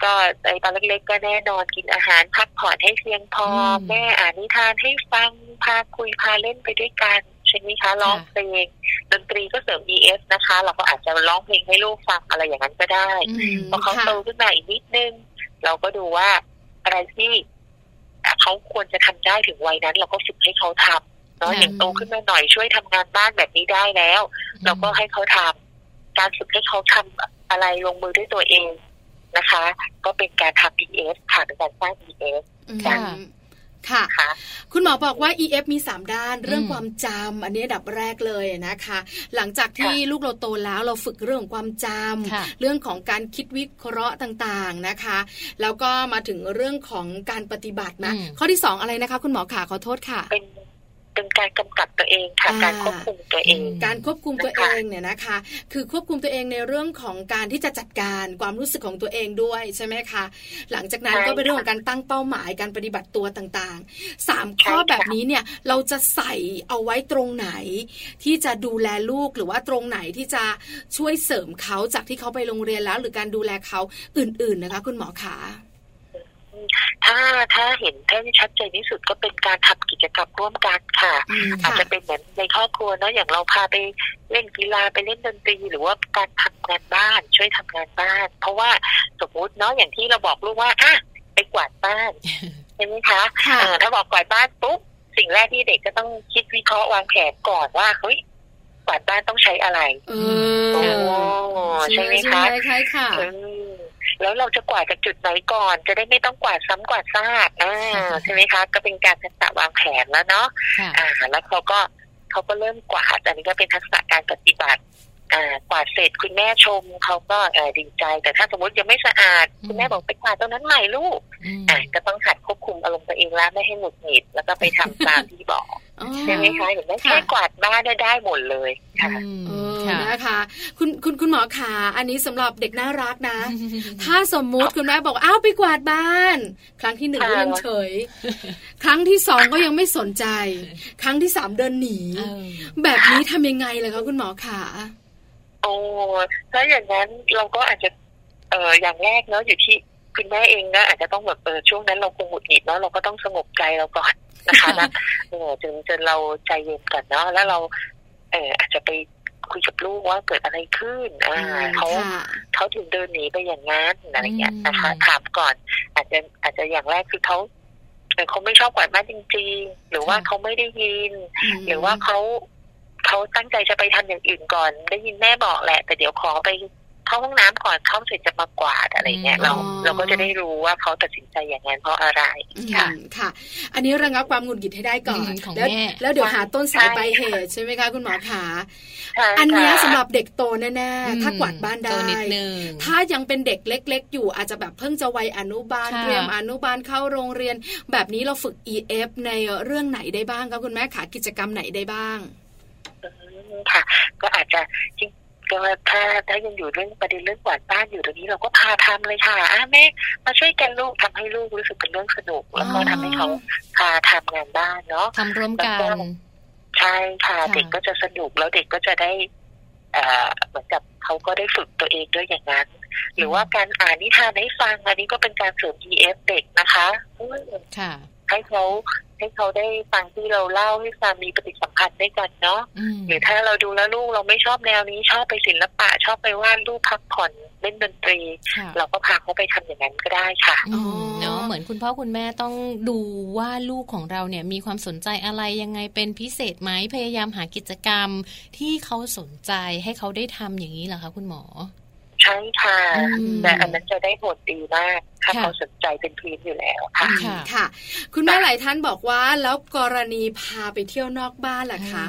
ก็ในตอนเล็กๆก็แน่นอนกินอาหารพักผ่อนให้เพียงพอ แม่อ่านนิทานให้ฟังพาคุยพาเล่นไปด้วยกัน ใช่ไหมคะร้องเพลงดนตรีก็เสริม EF นะคะ เราก็อาจจะร้องเพลงให้ลูกฟังอะไรอย่างนั้นก็ได้พอเขาโตขึ้นมาอีกนิดนึง เราก็ดูว่าอะไรที่เขาควรจะทำได้ถึงวัยนั้น เราก็ฝึกให้เขาทำเนาะอย่างโตขึ้นมาหน่อยช่วยทำงานบ้านแบบนี้ได้แล้ว เราก็ให้เขาทำการฝึกให้เขาทำอะไรลงมือด้วยตัวเองนะคะ ก็เป็นการทำ EF ค่ะเป็นการสร้าง EF การ ค่ะ คุณหมอบอกว่า EF มี 3 ด้าน เรื่องความจำอันนี้ดับแรกเลยนะคะ หลังจากที่ลูกเราโตแล้วเราฝึกเรื่องความจำเรื่องของการคิดวิเคราะห์ต่างๆนะคะ แล้วก็มาถึงเรื่องของการปฏิบัตินะ ข้อที่ 2 อะไรนะคะ คุณหมอขาขอโทษค่ะเป็น เป็นการกำกับตัวเองค่ะการควบคุมตัวเอง การควบคุมตัวเองเนี่ยนะคะ คือควบคุมตัวเองในเรื่องของการที่จะจัดการความรู้สึกของตัวเองด้วยใช่ไหมคะ หลังจากนั้นก็เป็นเรื่องของการตั้งเป้าหมายการปฏิบัติตัวต่างๆสามข้อแบบนี้เนี่ยเราจะใส่เอาไว้ตรงไหน ที่จะดูแลลูกหรือว่าตรงไหนที่จะช่วยเสริมเขาจากที่เขาไปโรงเรียนแล้ว หรือการดูแลเขาอื่น ๆนะคะ คุณหมอขา ถ้าถ้าเห็นท่ชัดเจนที่สุดก็เป็นการทำกิจกรรมร่วมกันค่ะ อาจจะเป็นเหมือนในครอบครัวเนาะอย่างเราพาไปเล่นกีฬาไปเล่นดนตรีหรือว่าการทำงานบ้านช่วยทำงานบ้าน เพราะว่าสมมุติเนาะอย่างที่เราบอกลูกว่าอะไปกวาดบ้านใช่ไหมคะถ้าบอกกวาดบ้านปุ๊บสิ่งแรกที่เด็กก็ต้องคิดวิเคราะห์วางแผนก่อนว่าเฮ้ยกวาดบ้านต้องใช้อะไรโอ้ใช่ไหมคะใช่ค่ะ แล้วเราจะกวาดจากจุดไหนก่อน จะได้ไม่ต้องกวาดซ้ำกวาดซากอ่าใช่ไหมคะ ก็เป็นการทักษะวางแผนแล้วเนาะอ่า แล้วเขาก็เขาก็เริ่มกวาดอันนี้ก็เป็นทักษะการปฏิบัติอ่า กวาดเสร็จคุณแม่ชมเขาก็เออดีใจ แต่ถ้าสมมติยังไม่สะอาด คุณแม่บอกไปกวาดตรงนั้นใหม่ลูกอ่าก็ต้องหัดควบคุมอารมณ์ตัวเองแล้วไม่ให้หงุดหงิดแล้วก็ไปทำตามที่บอกใช่ไหมคะเห็นไหมแค่กวาดบ้านได้ได้หมดเลยค่ะนะคะคุณคุณคุณหมอขาอันนี้สำหรับเด็กน่ารักนะ ถ้าสมมุติคุณแม่บอกอ้าวไปกวาดบ้าน ครั้งที่หนึ่งก็ยังเฉย ครั้งที่สองก็ยังไม่สนใจ ครั้งที่สามเดินหนี แบบนี้ทำยังไงเลยคะคุณหมอขา โอ้ถ้าอย่างนั้นเราก็อาจจะเอออย่างแรกเนาะอยู่ที่คุณแม่เองนะอาจจะต้องแบบเออช่วงนั้นเราคงหงุดหงิดเนาะเราก็ต้องสงบใจเราก่อนนะคะนะเออจนจนเราใจเย็นก่อนเนาะแล้วเราเอออาจจะไปคุยกับลูกว่าเกิดอะไรขึ้น อ่าเขาเขาถึงเดินหนีไปอย่างนั้นอะไรเงี้ยนะคะถามก่อน อาจจะอาจจะอย่างแรกคือเขาเขาไม่ชอบกวาดบ้านจริง ๆ หรือว่าเขาไม่ได้ยิน หรือว่าเขา เขาตั้งใจจะไปทำอย่างอื่นก่อน ได้ยินแม่บอกแหละ แต่เดี๋ยวขอไปเข้าห้องน้ำก่อนเข้าเสร็จจะมากวาดอะไรเงี้ยเราเราก็จะได้รู้ว่าเขาตัดสินใจอย่างนั้นเพราะอะไรค่ะค่ะ อันนี้ระงับความหงุดหงิดให้ได้ก่อนแล้วแล้วเดี๋ยวหาต้นสายปลายเหตุใช่ไหมคะคุณหมอขาอันนี้สำหรับเด็กโตแน่ๆถ้ากวาดบ้านได้ถ้ายังเป็นเด็กเล็ก ๆ อยู่อาจจะแบบเพิ่งจะวัยอนุบาลเตรียมอนุบาลเข้าโรงเรียน แบบนี้เราฝึก EF ในเรื่องไหนได้บ้างคะคุณแม่ขากิจกรรมไหนได้บ้าง ค่ะ ก็อาจจะจริงก็ถ้าถ้ายังอยู่เรื่องประเด็นเรื่องกวาดบ้านอยู่ตรงนี้เราก็พาทำเลยค่ะอ่าแม่มาช่วยกันลูกทำให้ลูกรู้สึกเป็นเรื่องสนุก แล้วก็ทำให้เขาพาทำงานบ้านเนาะทำร่วมกันใช่ค่ะ เด็กก็จะสนุกแล้วเด็กก็จะได้อ่าเหมือนกับเขาก็ได้ฝึกตัวเองด้วยอย่างนั้น หรือว่าการอ่านนิทานให้ฟัง อันนี้ก็เป็นการเสริม EF เด็กนะคะ ค่ะให้เขา ให้เขาได้ฟังที่เราเล่าให้ฟังมีปฏิสัมพันธ์ด้วยกันเนาะหรือถ้าเราดูแล้วลูกเราไม่ชอบแนวนี้ชอบไปศิลปะ ชอบไปวาดรูปพักผ่อนเล่นดนตรี เราก็พาเขาไปทำอย่างนั้นก็ได้ค่ะเนาะเหมือนคุณพ่อคุณแม่ต้องดูว่าลูกของเราเนี่ยมีความสนใจอะไรยังไงเป็นพิเศษไหมพยายามหากิจกรรมที่เขาสนใจให้เขาได้ทำอย่างนี้เหรอคะคุณหมอ ใช่ค่ะแต่อันนั้นจะได้ผลดีมาก ถ้าเขาสนใจเป็นพื้นอยู่แล้วค่ะค่ะ คุณแม่หลายท่านบอกว่าแล้วกรณีพาไปเที่ยวนอกบ้านล่ะคะ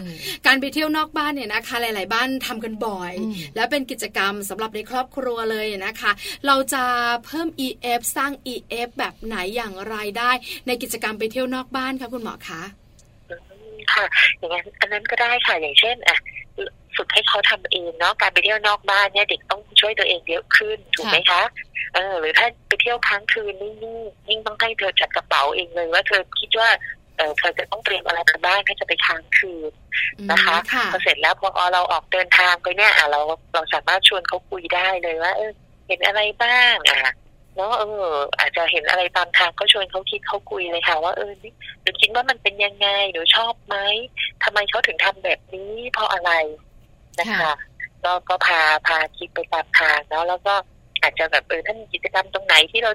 การไปเที่ยวนอกบ้านเนี่ยนะคะ หลาย ๆ บ้านทำกันบ่อย แล้วเป็นกิจกรรมสำหรับในครอบครัวเลยนะคะ เราจะเพิ่ม EF สร้าง EF แบบไหนอย่างไรได้ ในกิจกรรมไปเที่ยวนอกบ้านคะคุณหมอคะค่ะอย่างนั้นอันนั้นก็ได้ค่ะอย่างเช่นอะ ฝึกให้เขาทำเองเนาะการไปเที่ยวนอกบ้านเนี่ยเด็กต้องช่วยตัวเองเยอะขึ้นถูกไหมคะเออหรือถ้าไปเที่ยวค้างคืนนี่ยิ่งต้องให้เธอจัดกระเป๋าเองเลยว่าเธอคิดว่าเออเธอจะต้องเตรียมอะไรไปบ้างถ้าจะไปค้างคืนนะคะพอเสร็จแล้วพอเราออกเดินทางไปเนี่ยอะเราเราสามารถชวนเขาคุยได้เลยว่า เออ เห็นอะไรบ้างอะเนาะเออ อาจจะเห็นอะไรตามทางก็ชวนเขาคิดเขาคุยเลยค่ะ ว่าเออนี่หนูคิดว่ามันเป็นยังไงหนูชอบไหมทำไมเขาถึงทำแบบนี้เพราะอะไร นะคะก็ก็พาพาคิดไปตามทางเนาะแล้วก็อาจจะแบบเออถ้ามีกิจกรรมตรงไหนที่เรา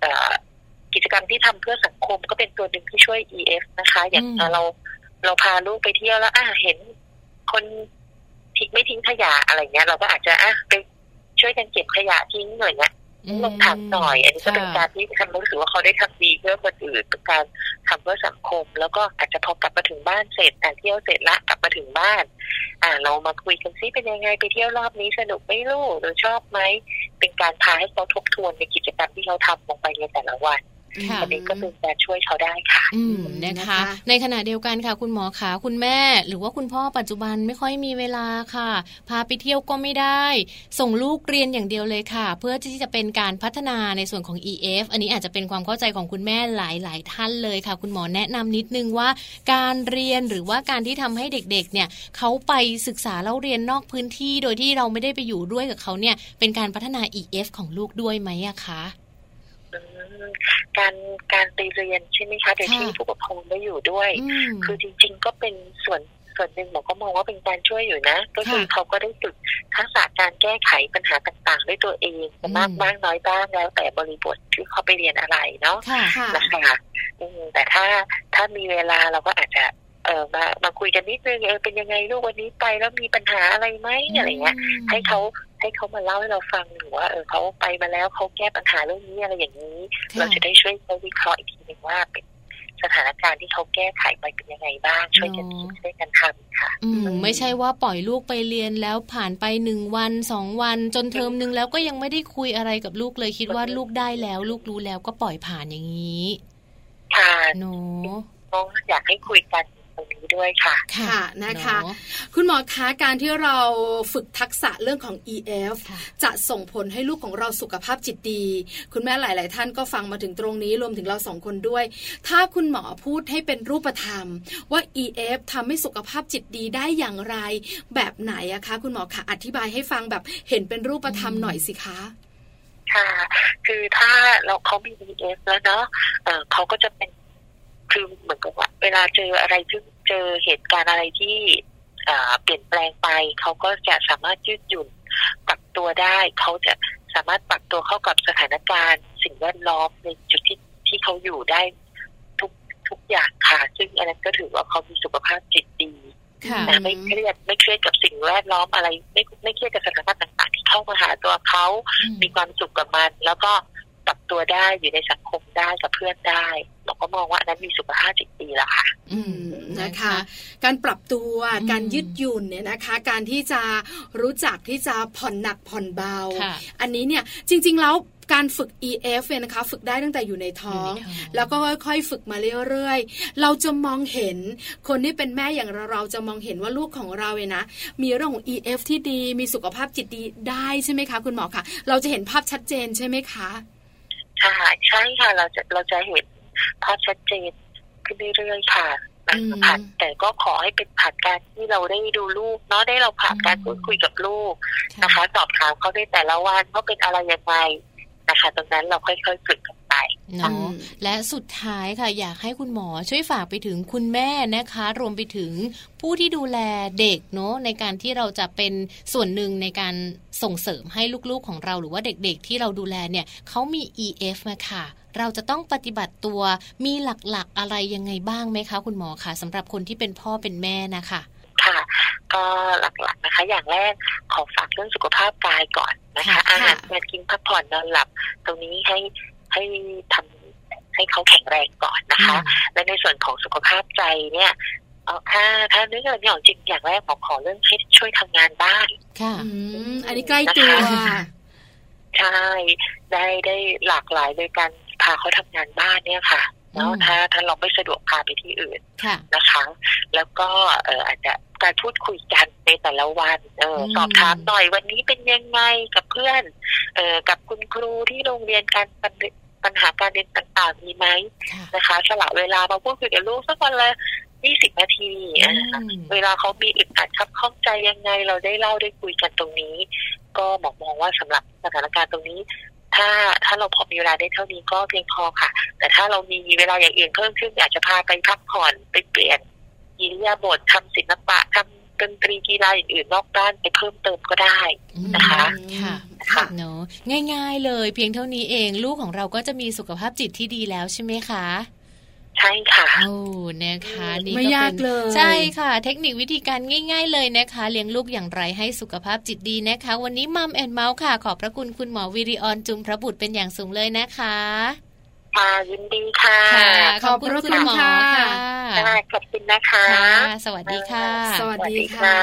เอ่อกิจกรรมที่ทำเพื่อสังคมก็เป็นตัวหนึ่งที่ช่วย EF นะคะ อย่างเราเราพาลูกไปเที่ยวแล้ว อ่าเห็นคนทิ้งไม่ทิ้งขยะอะไรเงี้ย เราก็อาจจะอะไปช่วยกันเก็บขยะทิ้งหน่อยเนี้ย ลงถังหน่อย อันนี้ก็เป็นการที่ทำรู้สึกว่าเขาได้ทำดีเพื่อคนอื่นเป็นการทำเพื่อสังคม แล้วก็อาจจะพอกลับมาถึงบ้านเสร็จอ่าเที่ยวเสร็จละกลับมาถึงบ้าน อ่าเรามาคุยกันซิเป็นยังไงไปเที่ยวรอบนี้สนุกไหมลูกหรือชอบไหมเป็นการพาให้เขาทบทวนในกิจกรรมที่เขาทำลงไปในแต่ละวัน อันนี้ก็เป็นการช่วยเขาได้ค่ะอืมนะคะ ในขณะเดียวกันค่ะ คุณหมอขาคุณแม่ หรือว่าคุณพ่อปัจจุบันไม่ค่อยมีเวลาค่ะ พาไปเที่ยวก็ไม่ได้ ส่งลูกเรียนอย่างเดียวเลยค่ะ เพื่อที่จะเป็นการพัฒนาในส่วนของ EF อันนี้อาจจะเป็นความเข้าใจของคุณแม่หลาย ๆ ท่านเลยค่ะ คุณหมอแนะนำนิดนึงว่า การเรียนหรือว่าการที่ทำให้เด็ก ๆ เนี่ยเขาไปศึกษาเล่าเรียนนอกพื้นที่ โดยที่เราไม่ได้ไปอยู่ด้วยกับเขาเนี่ยเป็นการพัฒนา EF ของลูกด้วยไหมอะคะ การการไปเรียนใช่ไหมคะโดยที่ผู้ปกครองไม่อยู่ด้วย คือจริง ๆ ก็เป็นส่วนส่วนหนึ่งหมอก็มองว่าเป็นการช่วยอยู่นะ ก็คือเขาก็ได้ฝึกทักษะการแก้ไขปัญหาต่างๆ ด้วยตัวเองมากมากน้อยบ้างแล้ว แต่บริบทที่เขาไปเรียนอะไรเนาะนะคะแต่ถ้าถ้ามีเวลาเราก็อาจจะเออมามาคุยกันนิดนึงเออเป็นยังไงลูกวันนี้ไปแล้วมีปัญหาอะไรไหมอะไรเงี้ยให้เขา ให้เขามาเล่าให้เราฟังหรือว่าเออเขาไปมาแล้วเขาแก้ปัญหาเรื่องนี้อะไรอย่างนี้ เราจะได้ช่วยเขาวิเคราะห์อีกทีหนึ่งว่าเป็นสถานการณ์ที่เขาแก้ไขไปเป็นยังไงบ้าง ช่วยกันคิดช่วยกันทำค่ะ อืมไม่ใช่ว่าปล่อยลูกไปเรียนแล้วผ่านไปหนึ่งวันสองวัน จนเทอมหนึ่งแล้วก็ยังไม่ได้คุยอะไรกับลูกเลยคิดว่าลูกได้แล้ว ลูกรู้แล้วก็ปล่อยผ่านอย่างนี้ ค่ะหนูน้องอยากให้คุยกัน รงนี้ด้วยค่ะ ค่ะนะคะ คุณหมอคะการที่เราฝึกทักษะเรื่องของ EF จะส่งผลให้ลูกของเราสุขภาพจิตดี คุณแม่หลาย ๆ ท่านก็ฟังมาถึงตรงนี้รวมถึงเราสองคนด้วย ถ้าคุณหมอพูดให้เป็นรูปธรรม ว่า EF ทำให้สุขภาพจิตดีได้อย่างไร แบบไหนอะคะ คุณหมอคะอธิบายให้ฟังแบบเห็นเป็นรูปธรรมหน่อยสิคะค่ะ คือถ้าเราเขามี EF แล้วเนาะเเขาก็จะเป็นคือเหมือนกับว่าเวลาเจออะไรที่ เจอเหตุการณ์อะไรที่เปลี่ยนแปลงไป เขาก็จะสามารถยืดหยุ่นปรับตัวได้ เขาจะสามารถปรับตัวเข้ากับสถานการณ์ สิ่งแวดล้อมในจุดที่ที่เขาอยู่ได้ทุกทุกอย่างค่ะ ซึ่งอันนั้นก็ถือว่าเขามีสุขภาพจิตดีนะไม่เครียดไม่เครียดกับสิ่งแวดล้อมอะไร ไม่ไม่เครียดกับสถานการณ์ต่าง ๆ ที่เข้ามาหาตัวเขา มีความสุขกับมัน แล้วก็ ปรับตัวได้อยู่ในสังคมได้กับเพื่อนได้เราก็มองว่าอันนั้นมีสุขภาพจิตดีแล้วค่ะ อืมนะคะ การปรับตัวการยืดหยุ่นเนี่ยนะคะ การที่จะรู้จักที่จะผ่อนหนักผ่อนเบา อันนี้เนี่ยจริง ๆ แล้วการฝึก EF เนี่ยนะคะ ฝึกได้ตั้งแต่อยู่ในท้อง แล้วก็ค่อยๆ ฝึกมาเรื่อยๆ เราจะมองเห็นคนที่เป็นแม่อย่างเราเราจะมองเห็นว่าลูกของเราเนี่ยนะ มีเรื่องของ EF ที่ดีมีสุขภาพจิตดีได้ใช่ไหมคะ คุณหมอคะเราจะเห็นภาพชัดเจนใช่ไหมคะ ค่ะใช่ค่ะเราจะเราจะเห็นภาพชัดเจนขึ้นเรื่อยๆค่ะผ่านแต่ก็ขอให้เป็นผ่านการที่เราได้ดูลูกเนาะได้เราผ่านการพูดคุยกับลูกนะคะ สอบถามเขาในแต่ละวันว่าเป็นอะไรยังไงนะคะตรงนั้นเราค่อยๆฝึกกันไป เนาะและสุดท้ายค่ะอยากให้คุณหมอช่วยฝากไปถึงคุณแม่นะคะ รวมไปถึงผู้ที่ดูแลเด็กเนาะในการที่เราจะเป็นส่วนหนึ่งในการส่งเสริมให้ลูกๆของเราหรือว่าเด็กๆ ที่เราดูแลเนี่ยเขามี EF มาค่ะ เราจะต้องปฏิบัติตัวมีหลักๆอะไรยังไงบ้างไหมคะ คุณหมอคะสำหรับคนที่เป็นพ่อเป็นแม่นะคะค่ะก็หลักๆนะคะ อย่างแรกขอฝากเรื่องสุขภาพกายก่อนนะคะ อาหารการกินพักผ่อนนอนหลับ ตรงนี้ให้ ให้ทำให้เขาแข็งแรงก่อนนะคะ และในส่วนของสุขภาพใจเนี่ยถ้าถ้าเรื่องอย่างจริงอย่างแรกผมขอเรื่องให้ช่วยทำงานบ้านค่ะอันนี้ใกล้ตัวใช่ได้ได้หลากหลายโดยการพาเขาทำงานบ้านเนี่ยค่ะ แล้วถ้าถ้าเราไม่สะดวกพาไปที่อื่นนะคะ แล้วก็เอออาจจะการพูดคุยกันในแต่ละวันเออสอบถามหน่อยวันนี้เป็นยังไงกับเพื่อนเออกับคุณครูที่โรงเรียนการปัญหาการเรียนต่างๆมีไหมนะคะสละเวลามาพูดคุยกับลูกสักวันละยี่สิบนาที เวลาเขามีอึดอัดครับข้องใจยังไงเราได้เล่าได้คุยกันตรงนี้ ก็บอกมองว่าสำหรับสถานการณ์ตรงนี้ ถ้าถ้าเราพอมีเวลาได้เท่านี้ก็เพียงพอค่ะ แต่ถ้าเรามีเวลาอย่างอื่นเพิ่มขึ้นอยากจะพาไปพักผ่อนไปเปลี่ยนกิริยาบททำศิลปะทำดนตรีกีฬาอย่างอื่นนอกบ้านไปเพิ่มเติมก็ได้นะคะค่ะค่ะเนาะง่าย ๆ เลย เพียงเท่านี้เอง ลูกของเราก็จะมีสุขภาพจิตที่ดีแล้วใช่ไหมคะ ใช่ค่ะโอ้นะคะนี่ไม่ยากเลย ใช่ค่ะ เทคนิควิธีการง่าย ๆ เลยนะคะ เลี้ยงลูกอย่างไรให้สุขภาพจิตดีนะคะ วันนี้มัมแอนเมาส์ค่ะ ขอบพระคุณคุณหมอวิริออนจุมพระบุตรเป็นอย่างสูงเลยนะคะ ค่ะยินดีค่ะ ขอบคุณคุณหมอค่ะขอบคุณนะคะ สวัสดีค่ะ สวัสดีค่ะ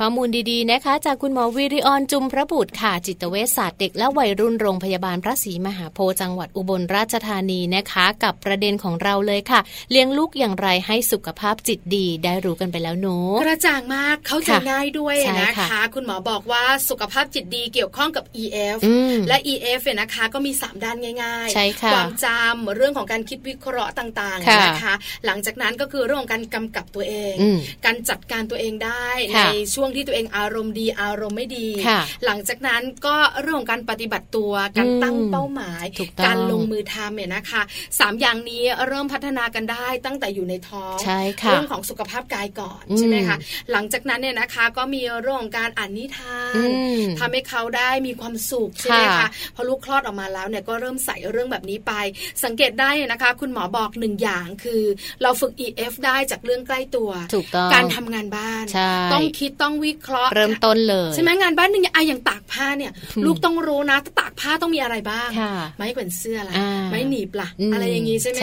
ข้อมูลดีๆนะคะ จากคุณหมอวิริออนจุมพระบุตรค่ะ จิตเวชศาสตร์เด็กและวัยรุ่นโรงพยาบาลพระศรีมหาโพธิ์จังหวัดอุบลราชธานีนะคะ กับประเด็นของเราเลยค่ะ เลี้ยงลูกอย่างไรให้สุขภาพจิตดีได้รู้กันไปแล้วหนูกระจ่างมากเข้าใจง่ายด้วยนะคะ คุณหมอบอกว่าสุขภาพจิตดีเกี่ยวข้องกับ EF และ EF เนี่ยนะคะ ก็มี 3 ด้านง่ายๆใช่ค่ะความจำเรื่องของการคิดวิเคราะห์ต่างๆนะคะ หลังจากนั้นก็คือเรื่องของการกำกับตัวเอง การจัดการตัวเองได้ในช่วงที่ตัวเองอารมณ์ดีอารมณ์ไม่ดี หลังจากนั้นก็เรื่องของการปฏิบัติตัวการตั้งเป้าหมาย การลงมือทำเนี่ยนะคะสามอย่างนี้เริ่มพัฒนากันได้ตั้งแต่อยู่ในท้องเรื่องของสุขภาพกายก่อนใช่ไหมคะหลังจากนั้นเนี่ยนะคะก็มีเรื่องของการอ่านนิทานทำให้เขาได้มีความสุขใช่ไหมคะพอลูกคลอดออกมาแล้วเนี่ยก็เริ่มใส่เรื่องแบบนี้ไปสังเกตได้นะคะ คุณหมอบอกหนึ่งอย่างคือ เราฝึก EF ได้จากเรื่องใกล้ตัว ถูกต้องการทำงานบ้าน ต้องคิดต้องวิเคราะห์ เริ่มต้นเลยใช่ไหมงานบ้านหนึ่งอย่างตากผ้าเนี่ย ลูกต้องรู้นะถ้าตากผ้าต้องมีอะไรบ้าง ไม้แขวนเสื้อละไม้หนีบละอะไรอย่างนี้ใช่ไหม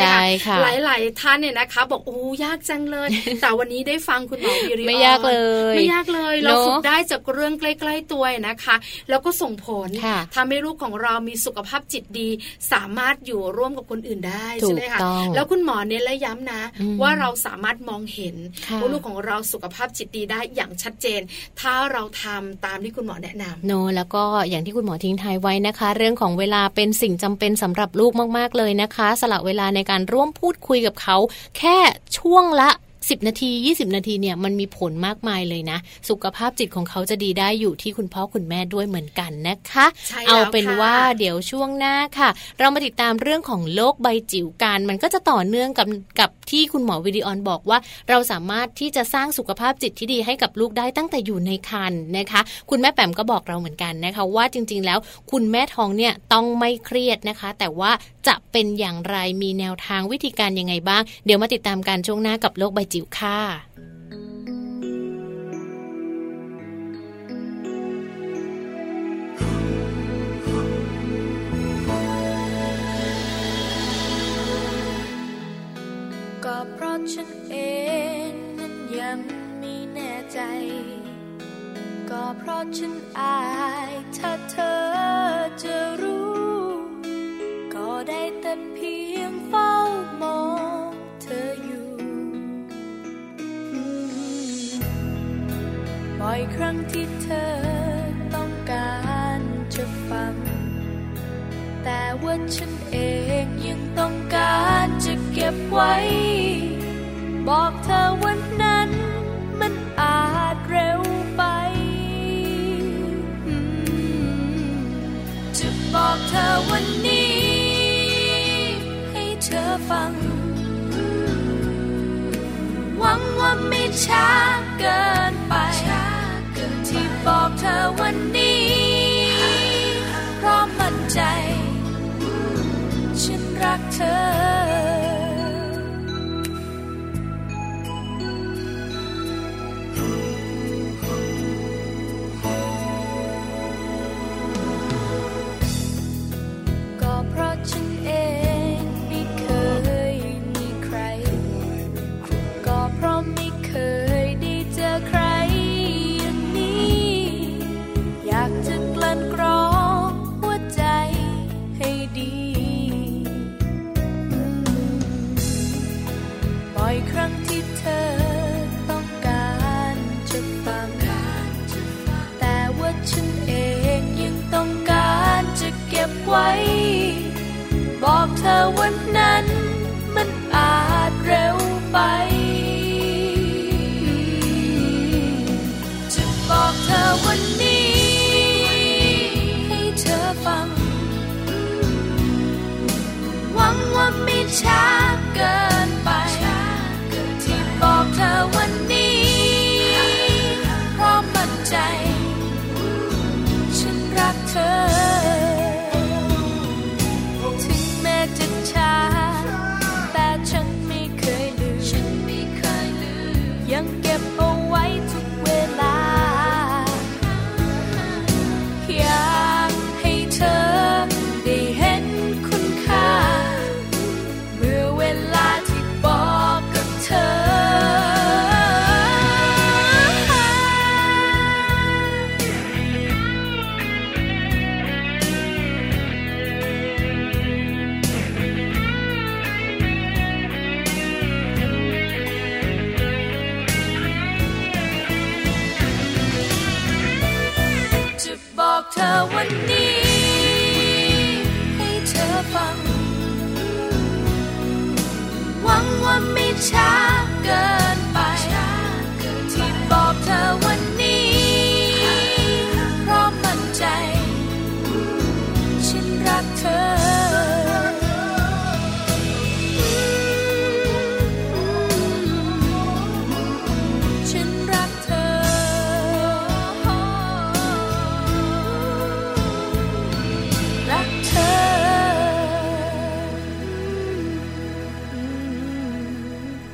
คะหลาย ๆ ท่านเนี่ยนะคะ บอกโอ้ยากจังเลย แต่วันนี้ได้ฟังคุณหมอวิริไม่ยากเลย ไม่ยากเลยเราฝึกได้จากเรื่องใกล้ ๆ ตัวนะคะ แล้วก็ส่งผลทำให้ลูกของเรามีสุขภาพจิตดี สามารถอยู่ร่วมกับคนอื่นได้ใช่ไหมคะแล้วคุณหมอเน้นและย้ำนะ ว่าเราสามารถมองเห็นว่าลูกของเราสุขภาพจิตดีได้อย่างชัดเจน ถ้าเราทำตามที่คุณหมอแนะนำโนแล้วก็อย่างที่คุณหมอทิ้งท้ายไว้นะคะ เรื่องของเวลาเป็นสิ่งจำเป็นสำหรับลูกมาก ๆ เลยนะคะ สละเวลาในการร่วมพูดคุยกับเขา แค่ช่วงละ 10 นาที 20 นาทีเนี่ยมันมีผลมากมายเลยนะ สุขภาพจิตของเขาจะดีได้อยู่ที่คุณพ่อคุณแม่ด้วยเหมือนกันนะคะ เอาเป็นว่าเดี๋ยวช่วงหน้าค่ะ เรามาติดตามเรื่องของโรคใบจิ๋วกันมันก็จะต่อเนื่องกับกับที่คุณหมอวิดีออนบอกว่า เราสามารถที่จะสร้างสุขภาพจิตที่ดีให้กับลูกได้ตั้งแต่อยู่ในครรภ์นะคะ คุณแม่แปมก็บอกเราเหมือนกันนะคะ ว่าจริง ๆ แล้วคุณแม่ท้องเนี่ยต้องไม่เครียดนะคะ แต่ว่า จะเป็นอย่างไรมีแนวทางวิธีการยังไงบ้าง เดี๋ยวมาติดตามการช่วงหน้ากับโรคใบจิ๋วค่ะก็เพราะฉันเองนั้นยังไม่แน่ใจ ก็เพราะฉันอายถ้าเธอจะรู้ ได้แต่เพียงเฝ้ามองเธออยู่ บ่อยครั้งที่เธอต้องการจะฟัง แต่ว่าฉันเองยังต้องการจะเก็บไว้ บอกเธอวันนั้นมัน ช้าเกินไป ที่บอกเธอวันนี้ เพราะมั่นใจ ฉันรักเธอ ไ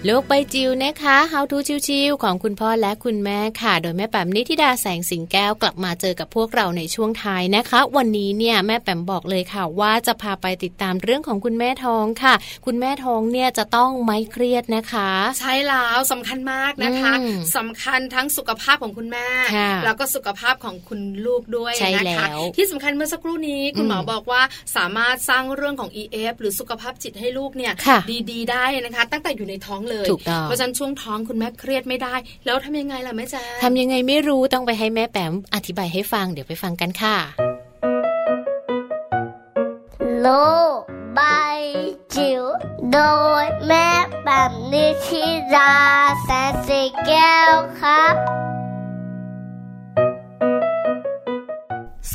โลกใบจิ๋วนะคะ How to ชิวๆของคุณพ่อและคุณแม่ค่ะ โดยแม่แปมนิธิดาแสงสิงแก้วกลับมาเจอกับพวกเราในช่วงท้ายนะคะ วันนี้เนี่ยแม่แปมบอกเลยค่ะ ว่าจะพาไปติดตามเรื่องของคุณแม่ท้องค่ะ คุณแม่ท้องเนี่ยจะต้องไม่เครียดนะคะ ใช่แล้วสำคัญมากนะคะอืมสำคัญทั้งสุขภาพของคุณแม่ค่ะแล้วก็สุขภาพของคุณลูกด้วยใช่นะแล้คะวที่สำคัญเมื่อสักครู่นี้คุณหมออืมบอกว่าสามารถสร้างเรื่องของ EF หรือสุขภาพจิตให้ลูกเนี่ยค่ะดีๆ ได้นะคะ ตั้งแต่อยู่ในท้องเลยถูกต้องเพราะฉะนั้นช่วงท้องคุณแม่เครียดไม่ได้ แล้วทำยังไงล่ะแม่แจ๊ทำยังไงไม่รู้ต้องไปให้แม่แปมอธิบายให้ฟังเดี๋ยวไปฟังกันค่ะ โลกใบจิ๋วโดยแม่แบบนิชิราแสนสีแก้วครับ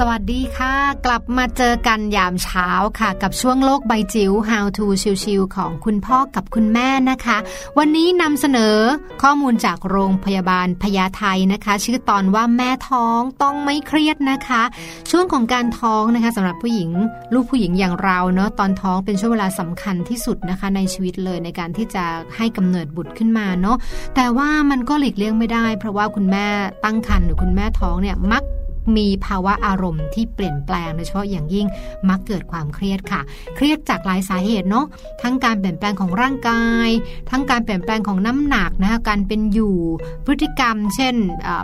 สวัสดีค่ะ กลับมาเจอกันยามเช้าค่ะ กับช่วงโลกใบจิ๋ว How to ชิวๆของคุณพ่อกับคุณแม่นะคะ วันนี้นำเสนอข้อมูลจากโรงพยาบาลพญาไทนะคะ ชื่อตอนว่าแม่ท้องต้องไม่เครียดนะคะ ช่วงของการท้องนะคะสำหรับผู้หญิง ลูกผู้หญิงอย่างเราเนาะตอนท้องเป็นช่วงเวลาสำคัญที่สุดนะคะ ในชีวิตเลยในการที่จะให้กำเนิดบุตรขึ้นมาเนาะแต่ว่ามันก็หลีกเลี่ยงไม่ได้ เพราะว่าคุณแม่ตั้งครรภ์หรือคุณแม่ท้องเนี่ยมัก มีภาวะอารมณ์ที่เปลี่ยนแปลงโดยเฉพาะอย่างยิ่งมักเกิดความเครียดค่ะ เครียดจากหลายสาเหตุเนาะทั้งการเปลี่ยนแปลงของร่างกาย ทั้งการเปลี่ยนแปลงของน้ำหนักนะคะการเป็นอยู่พฤติกรรม เช่น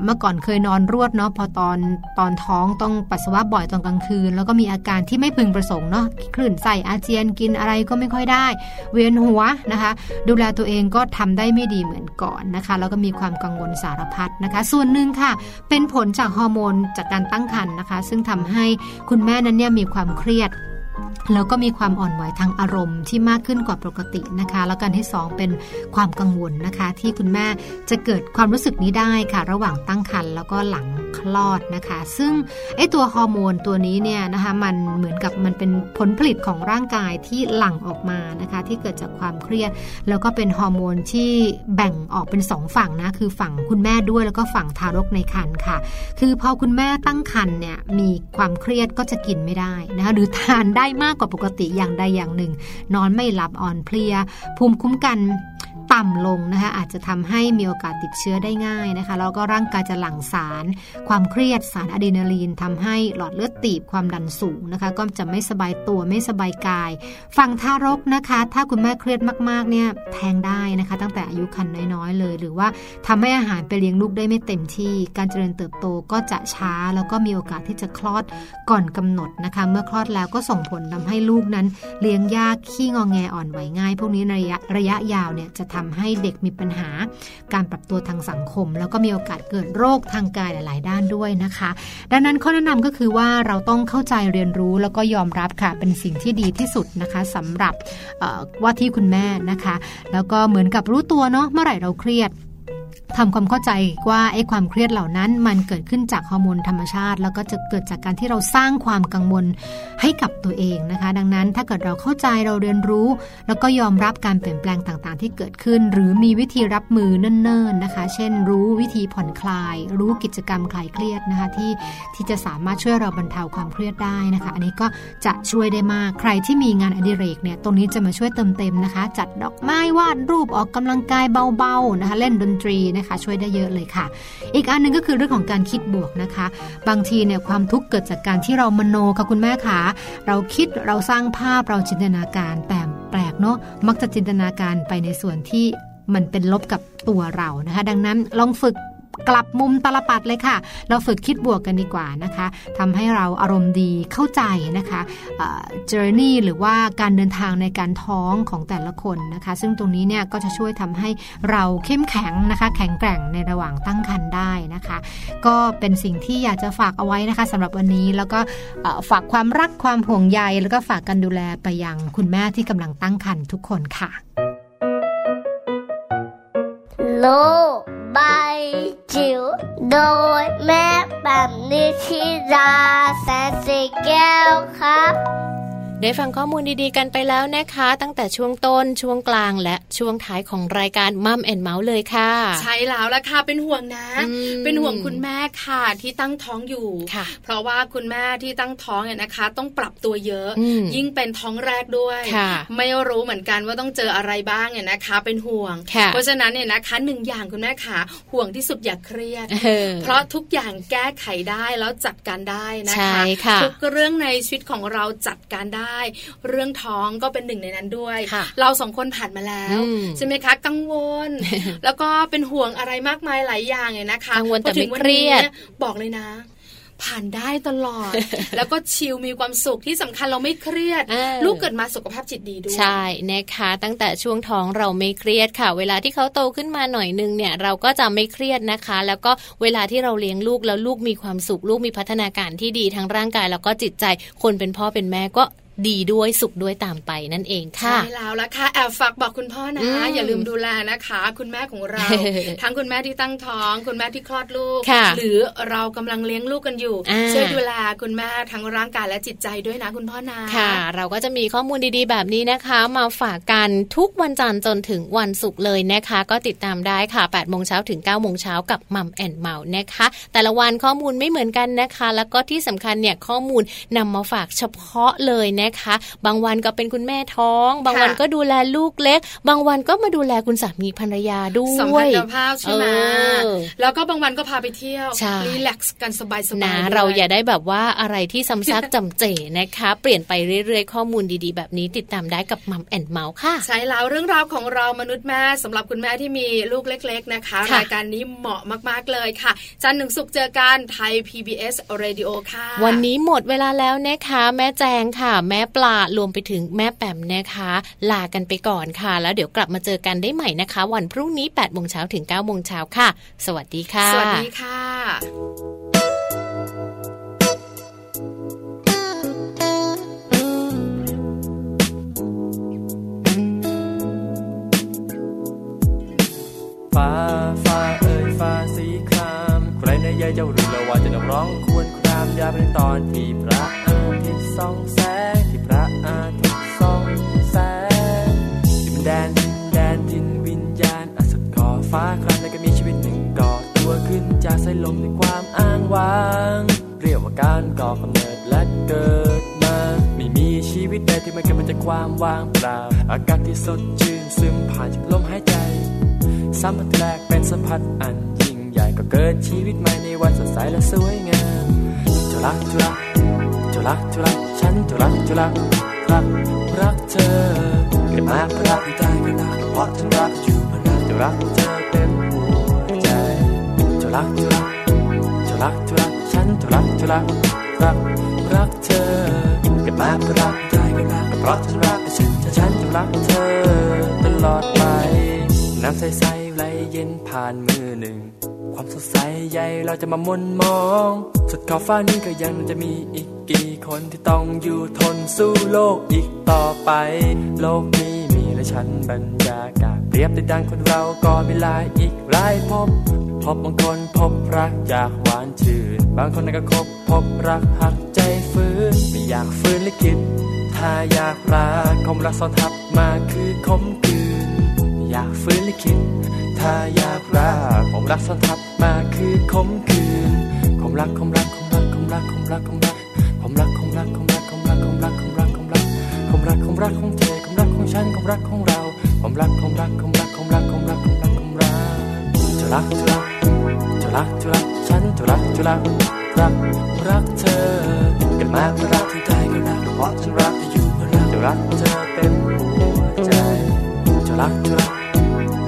เมื่อก่อนเคยนอนรวดเนาะพอตอนตอนท้องต้องปัสสาวะบ่อยตอนกลางคืน แล้วก็มีอาการที่ไม่พึงประสงค์เนาะคลื่นไส้อาเจียนกินอะไรก็ไม่ค่อยได้ เวียนหัวนะคะ ดูแลตัวเองก็ทำได้ไม่ดีเหมือนก่อนนะคะ แล้วก็มีความกังวลสารพัดนะคะ ส่วนหนึ่งค่ะ เป็นผลจากฮอร์โมนจากการตั้งครรภ์นะคะ ซึ่งทำให้คุณแม่นั้นเนี่ยมีความเครียด แล้วก็มีความอ่อนไหวทางอารมณ์ที่มากขึ้นกว่าปกตินะคะ แล้วกันที่ 2 เป็นความกังวลนะคะ ที่คุณแม่จะเกิดความรู้สึกนี้ได้ค่ะ ระหว่างตั้งครรภ์แล้วก็หลังคลอดนะคะ ซึ่งไอตัวฮอร์โมนตัวนี้เนี่ยนะคะมันเหมือนกับมันเป็นผลผลิตของร่างกายที่หลั่งออกมานะคะ ที่เกิดจากความเครียด แล้วก็เป็นฮอร์โมนที่แบ่งออกเป็นสองฝั่งนะคือฝั่งคุณแม่ด้วยแล้วก็ฝั่งทารกในครรภ์ค่ะ คือพอคุณแม่ตั้งครรภ์เนี่ยมีความเครียดก็จะกินไม่ได้นะคะหรือทานได้มากกว่าปกติอย่างใดอย่างหนึ่ง นอนไม่หลับอ่อนเพลีย ภูมิคุ้มกัน ต่ำลงนะคะอาจจะทำให้มีโอกาสติดเชื้อได้ง่ายนะคะแล้วก็ร่างกายจะหลั่งสาร ความเครียดสารอะดรีนาลีนทำให้หลอดเลือดตีบความดันสูงนะคะก็จะไม่สบายตัวไม่สบายกายฝั่งทารกนะคะ ถ้าคุณแม่เครียดมากๆเนี่ยแทงได้นะคะ ตั้งแต่อายุครรภ์น้อยๆเลย หรือว่าทำให้อาหารไปเลี้ยงลูกได้ไม่เต็มที่ การเจริญเติบโตก็จะช้าแล้วก็มีโอกาสที่จะคลอดก่อนกำหนดนะคะ เมื่อคลอดแล้วก็ส่งผลทำให้ลูกนั้น เลี้ยงยากขี้งองแงอ่อนไหวง่าย พวกนี้ในระยะระยะยาวเนี่ยจะททำให้เด็กมีปัญหา การปรับตัวทางสังคม แล้วก็มีโอกาสเกิดโรคทางกายหลาย ๆ ด้านด้วยนะคะ ดังนั้นข้อแนะนำก็คือว่าเราต้องเข้าใจเรียนรู้แล้วก็ยอมรับค่ะ เป็นสิ่งที่ดีที่สุดนะคะสำหรับว่าที่คุณแม่นะคะ แล้วก็เหมือนกับรู้ตัวเนาะเมื่อไหร่เราเครียด ทำความเข้าใจว่าไอ้ความเครียดเหล่านั้น มันเกิดขึ้นจากฮอร์โมนธรรมชาติ แล้วก็จะเกิดจากการที่เราสร้างความกังวลให้กับตัวเองนะคะ ดังนั้นถ้าเกิดเราเข้าใจเราเรียนรู้ แล้วก็ยอมรับการเปลี่ยนแปลงต่างๆ ที่เกิดขึ้น หรือมีวิธีรับมือเนิ่นๆนะคะ เช่น รู้วิธีผ่อนคลาย รู้กิจกรรมคลายเครียดนะคะที่ที่จะสามารถช่วยเราบรรเทาความเครียดได้นะคะ อันนี้ก็จะช่วยได้มากใครที่มีงานอดิเรกเนี่ยตรงนี้จะมาช่วยเติมเต็มนะคะ จัดดอกไม้วาดรูปออกกำลังกายเบาๆนะคะ เล่นดนตรีนะคะ ช่วยได้เยอะเลยค่ะ อีกอันหนึ่งก็คือเรื่องของการคิดบวกนะคะ บางทีเนี่ยความทุกข์เกิดจากการที่เรามโนค่ะคุณแม่ขาเราคิดเราสร้างภาพเราจินตนาการแต่แปลกเนาะมักจะจินตนาการไปในส่วนที่มันเป็นลบกับตัวเรานะคะ ดังนั้นลองฝึก กลับมุมตลปัดเลยค่ะ เราฝึกคิดบวกกันดีกว่านะคะทำให้เราอารมณ์ดีเข้าใจนะคะ journey หรือว่าการเดินทางในการท้องของแต่ละคนนะคะ ซึ่งตรงนี้เนี่ยก็จะช่วยทำให้เราเข้มแข็งนะคะ แข็งแกร่งในระหว่างตั้งครรภ์ได้นะคะ ก็เป็นสิ่งที่อยากจะฝากเอาไว้นะคะสำหรับวันนี้แล้วก็ฝากความรักความห่วงใย แล้วก็ฝากกันดูแลไปยังคุณแม่ที่กำลังตั้งครรภ์ทุกคนค่ะโลายจิ๋วโดยแม่แบบ นิชิราแสนสีแก้วครับได้ฟังข้อมูลดีๆกันไปแล้วนะคะ ตั้งแต่ช่วงต้นช่วงกลางและช่วงท้ายของรายการมัมแอนเมาส์เลยค่ะ ใช่แล้วละค่ะเป็นห่วงนะ เป็นห่วงคุณแม่ค่ะที่ตั้งท้องอยู่ เพราะว่าคุณแม่ที่ตั้งท้องเนี่ยนะคะ ต้องปรับตัวเยอะ ยิ่งเป็นท้องแรกด้วย ไม่รู้เหมือนกันว่าต้องเจออะไรบ้างเนี่ยนะคะ เป็นห่วง เพราะฉะนั้นเนี่ยนะคะหนึ่งอย่างคุณแม่ขาห่วงที่สุดอย่าเครียด เพราะทุกอย่างแก้ไขได้แล้วจัดการได้นะคะทุกเรื่องในชีวิตของเราจัดการได้เรื่องท้องก็เป็นหนึ่งในนั้นด้วย เราสองคนผ่านมาแล้วใช่ไหมคะ กังวล แล้วก็เป็นห่วงอะไรมากมายหลายอย่างเนี่ยนะคะกังวลแต่ไม่เครียดบอกเลยนะผ่านได้ตลอด แล้วก็ชิลมีความสุขที่สำคัญเราไม่เครียด ลูกเกิดมาสุขภาพจิตดีด้วย ใช่นะคะ ตั้งแต่ช่วงท้องเราไม่เครียดค่ะ เวลาที่เขาโตขึ้นมาหน่อยนึงเนี่ยเราก็จะไม่เครียดนะคะ แล้วก็เวลาที่เราเลี้ยงลูกแล้วลูกมีความสุข ลูกมีพัฒนาการที่ดีทั้งร่างกาย แล้วก็จิตใจคนเป็นพ่อเป็นแม่ก็ ดีด้วยสุขด้วยตามไปนั่นเองค่ะใช่แล้วละค่ะแอบฝากบอกคุณพ่อนะอย่าลืมดูแลนะคะ คุณแม่ของเรา ทั้งคุณแม่ที่ตั้งท้อง คุณแม่ที่คลอดลูก หรือเรากำลังเลี้ยงลูกกันอยู่ช่วยดูแลคุณแม่ทั้งร่างกายและจิตใจด้วยนะคุณพ่อนะค่ะ เราก็จะมีข้อมูลดีๆ แบบนี้นะคะ มาฝากกันทุกวันจันทร์จนถึงวันศุกร์เลยนะคะ ก็ติดตามได้ค่ะ8โมงเช้าถึง9โมงเช้ากับมัมแอนเมาส์นะคะ แต่ละวันข้อมูลไม่เหมือนกันนะคะ แล้วก็ที่สำคัญเนี่ยข้อมูลนำมาฝากเฉพาะเลยนะคะ บางวันก็เป็นคุณแม่ท้อง บางวันก็ดูแลลูกเล็ก บางวันก็มาดูแลคุณสามีภรรยาด้วยสัมพันธภาพใช่ไหมแล้วก็บางวันก็พาไปเที่ยว relax กันสบายๆนะเราอย่าได้แบบว่าอะไรที่ซ้ำซากจำเจนะคะ เปลี่ยนไปเรื่อยๆ ข้อมูลดีๆ แบบนี้ติดตามได้กับมัมแอนเมาส์ค่ะ ใช่แล้วเรื่องราวของเรามนุษย์แม่สำหรับคุณแม่ที่มีลูกเล็ก ๆนะคะ รายการนี้เหมาะมากๆเลยค่ะ จันทร์ถึงศุกร์เจอกัน Thai PBS Radio ค่ะ วันนี้หมดเวลาแล้วนะคะ แม่แจงค่ะแม่ปลารวมไปถึงแม่แปมนะคะ ลากันไปก่อนค่ะ แล้วเดี๋ยวกลับมาเจอกันได้ใหม่นะคะ วันพรุ่งนี้8ปดโมงเช้าถึง9ก้าโมงเช้าค่ะ สวัสดีค่ะ สวัสดีค่ะฟ้าฟ้าเอ่ยฟ้าสีคราม ใครในยายเจ้ารู้แล้วว่าจะนักร้องควรครามยาเป็นตอนที่พระอาทิตย์ส่องแสง ฟ้าครามแล้วก็มีชีวิตหนึ่งก่อตัวขึ้นจากสายลมในความอ้างว้าง เรียกว่าการก่อกำเนิดและเกิดมาไม่มีชีวิตใดที่ไม่เกิดมาจากความว่างเปล่า อากาศที่สดชื่นซึมผ่านจากลมหายใจ สัมผัสแรกเป็นสัมผัสอันยิ่งใหญ่ก็เกิดชีวิตใหม่ในวันสดใสและสวยงามจะรักจะรักจะรักจะรักฉันจะรักจะรักรักรักเธอเกิดมาเพื่อรักใจก็รักเพราะฉันรักเพื่อ รักเธอเต็มหัวใจจะรักจะรักจะรักจะรักฉันจะรักจะรักรักรักเธอเกิดมาเพื่อรักใจก็รักเพราะฉันรักฉันจะฉันจะรักเธอตลอดไปน้ำใสๆไหลเย็นผ่านมือหนึ่ง ความสดใสใหญ่เราจะมามนมอง สุดขอบฟ้านี้ก็ยังจะมีอีกกี่คนที่ต้องอยู่ทนสู้โลกอีกต่อไป โลกนี้ มีและฉันบรรยากาศเปรียบได้ดังคนเราก็มีลายอีกหลายพบ พบบางคนพบรักอยากหวานชื่น บางคนก็คบพบรักหักใจฟื้นไม่อยากฟื้นลิขิตถ้าอยากรักคมรักซ้อนทับมาคือคมคืน อยากฟื้นลิขิตถ้าอยากรักคมรักซ้อนทับมาคือคมคืนคมรักคมรักคมรักคมรักคมรักคมรัก รักจะรักจะรักจะรักฉันจะรักจะรักรักรักเธอเกิดมาเพื่อรักที่ใดก็รักเพราะฉันรักที่อยู่เพื่อรักจะรักเธอเป็นหัวใจจะรักจะรัก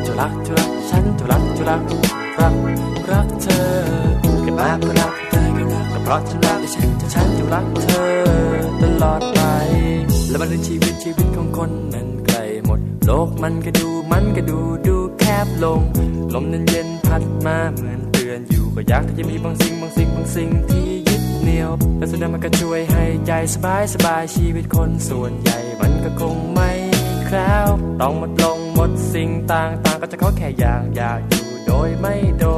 จะรักจะรักฉันจะรักจะรักรักรักเธอเกิดมาเพื่อรักที่ใดก็รักก็เพราะฉันรักที่ฉันจะฉันจะรักเธอตลอดไปและมันเป็นชีวิตชีวิตของคนนั้น โลกมันก็ดูมันก็ดูดูแคบลง ลมนั้นเย็นพัดมาเหมือนเตือนอยู่ก็อยากที่จะมีบางสิ่งบางสิ่งบางสิ่งที่ยึดเหนี่ยวและสุดท้ายมันก็ช่วยให้ใจสบายสบายชีวิตคนส่วนใหญ่มันก็คงไม่แคล้วต้องหมดลงหมดสิ่งต่างต่างก็จะขอแค่อย่างอยากอยู่โดยไม่โดด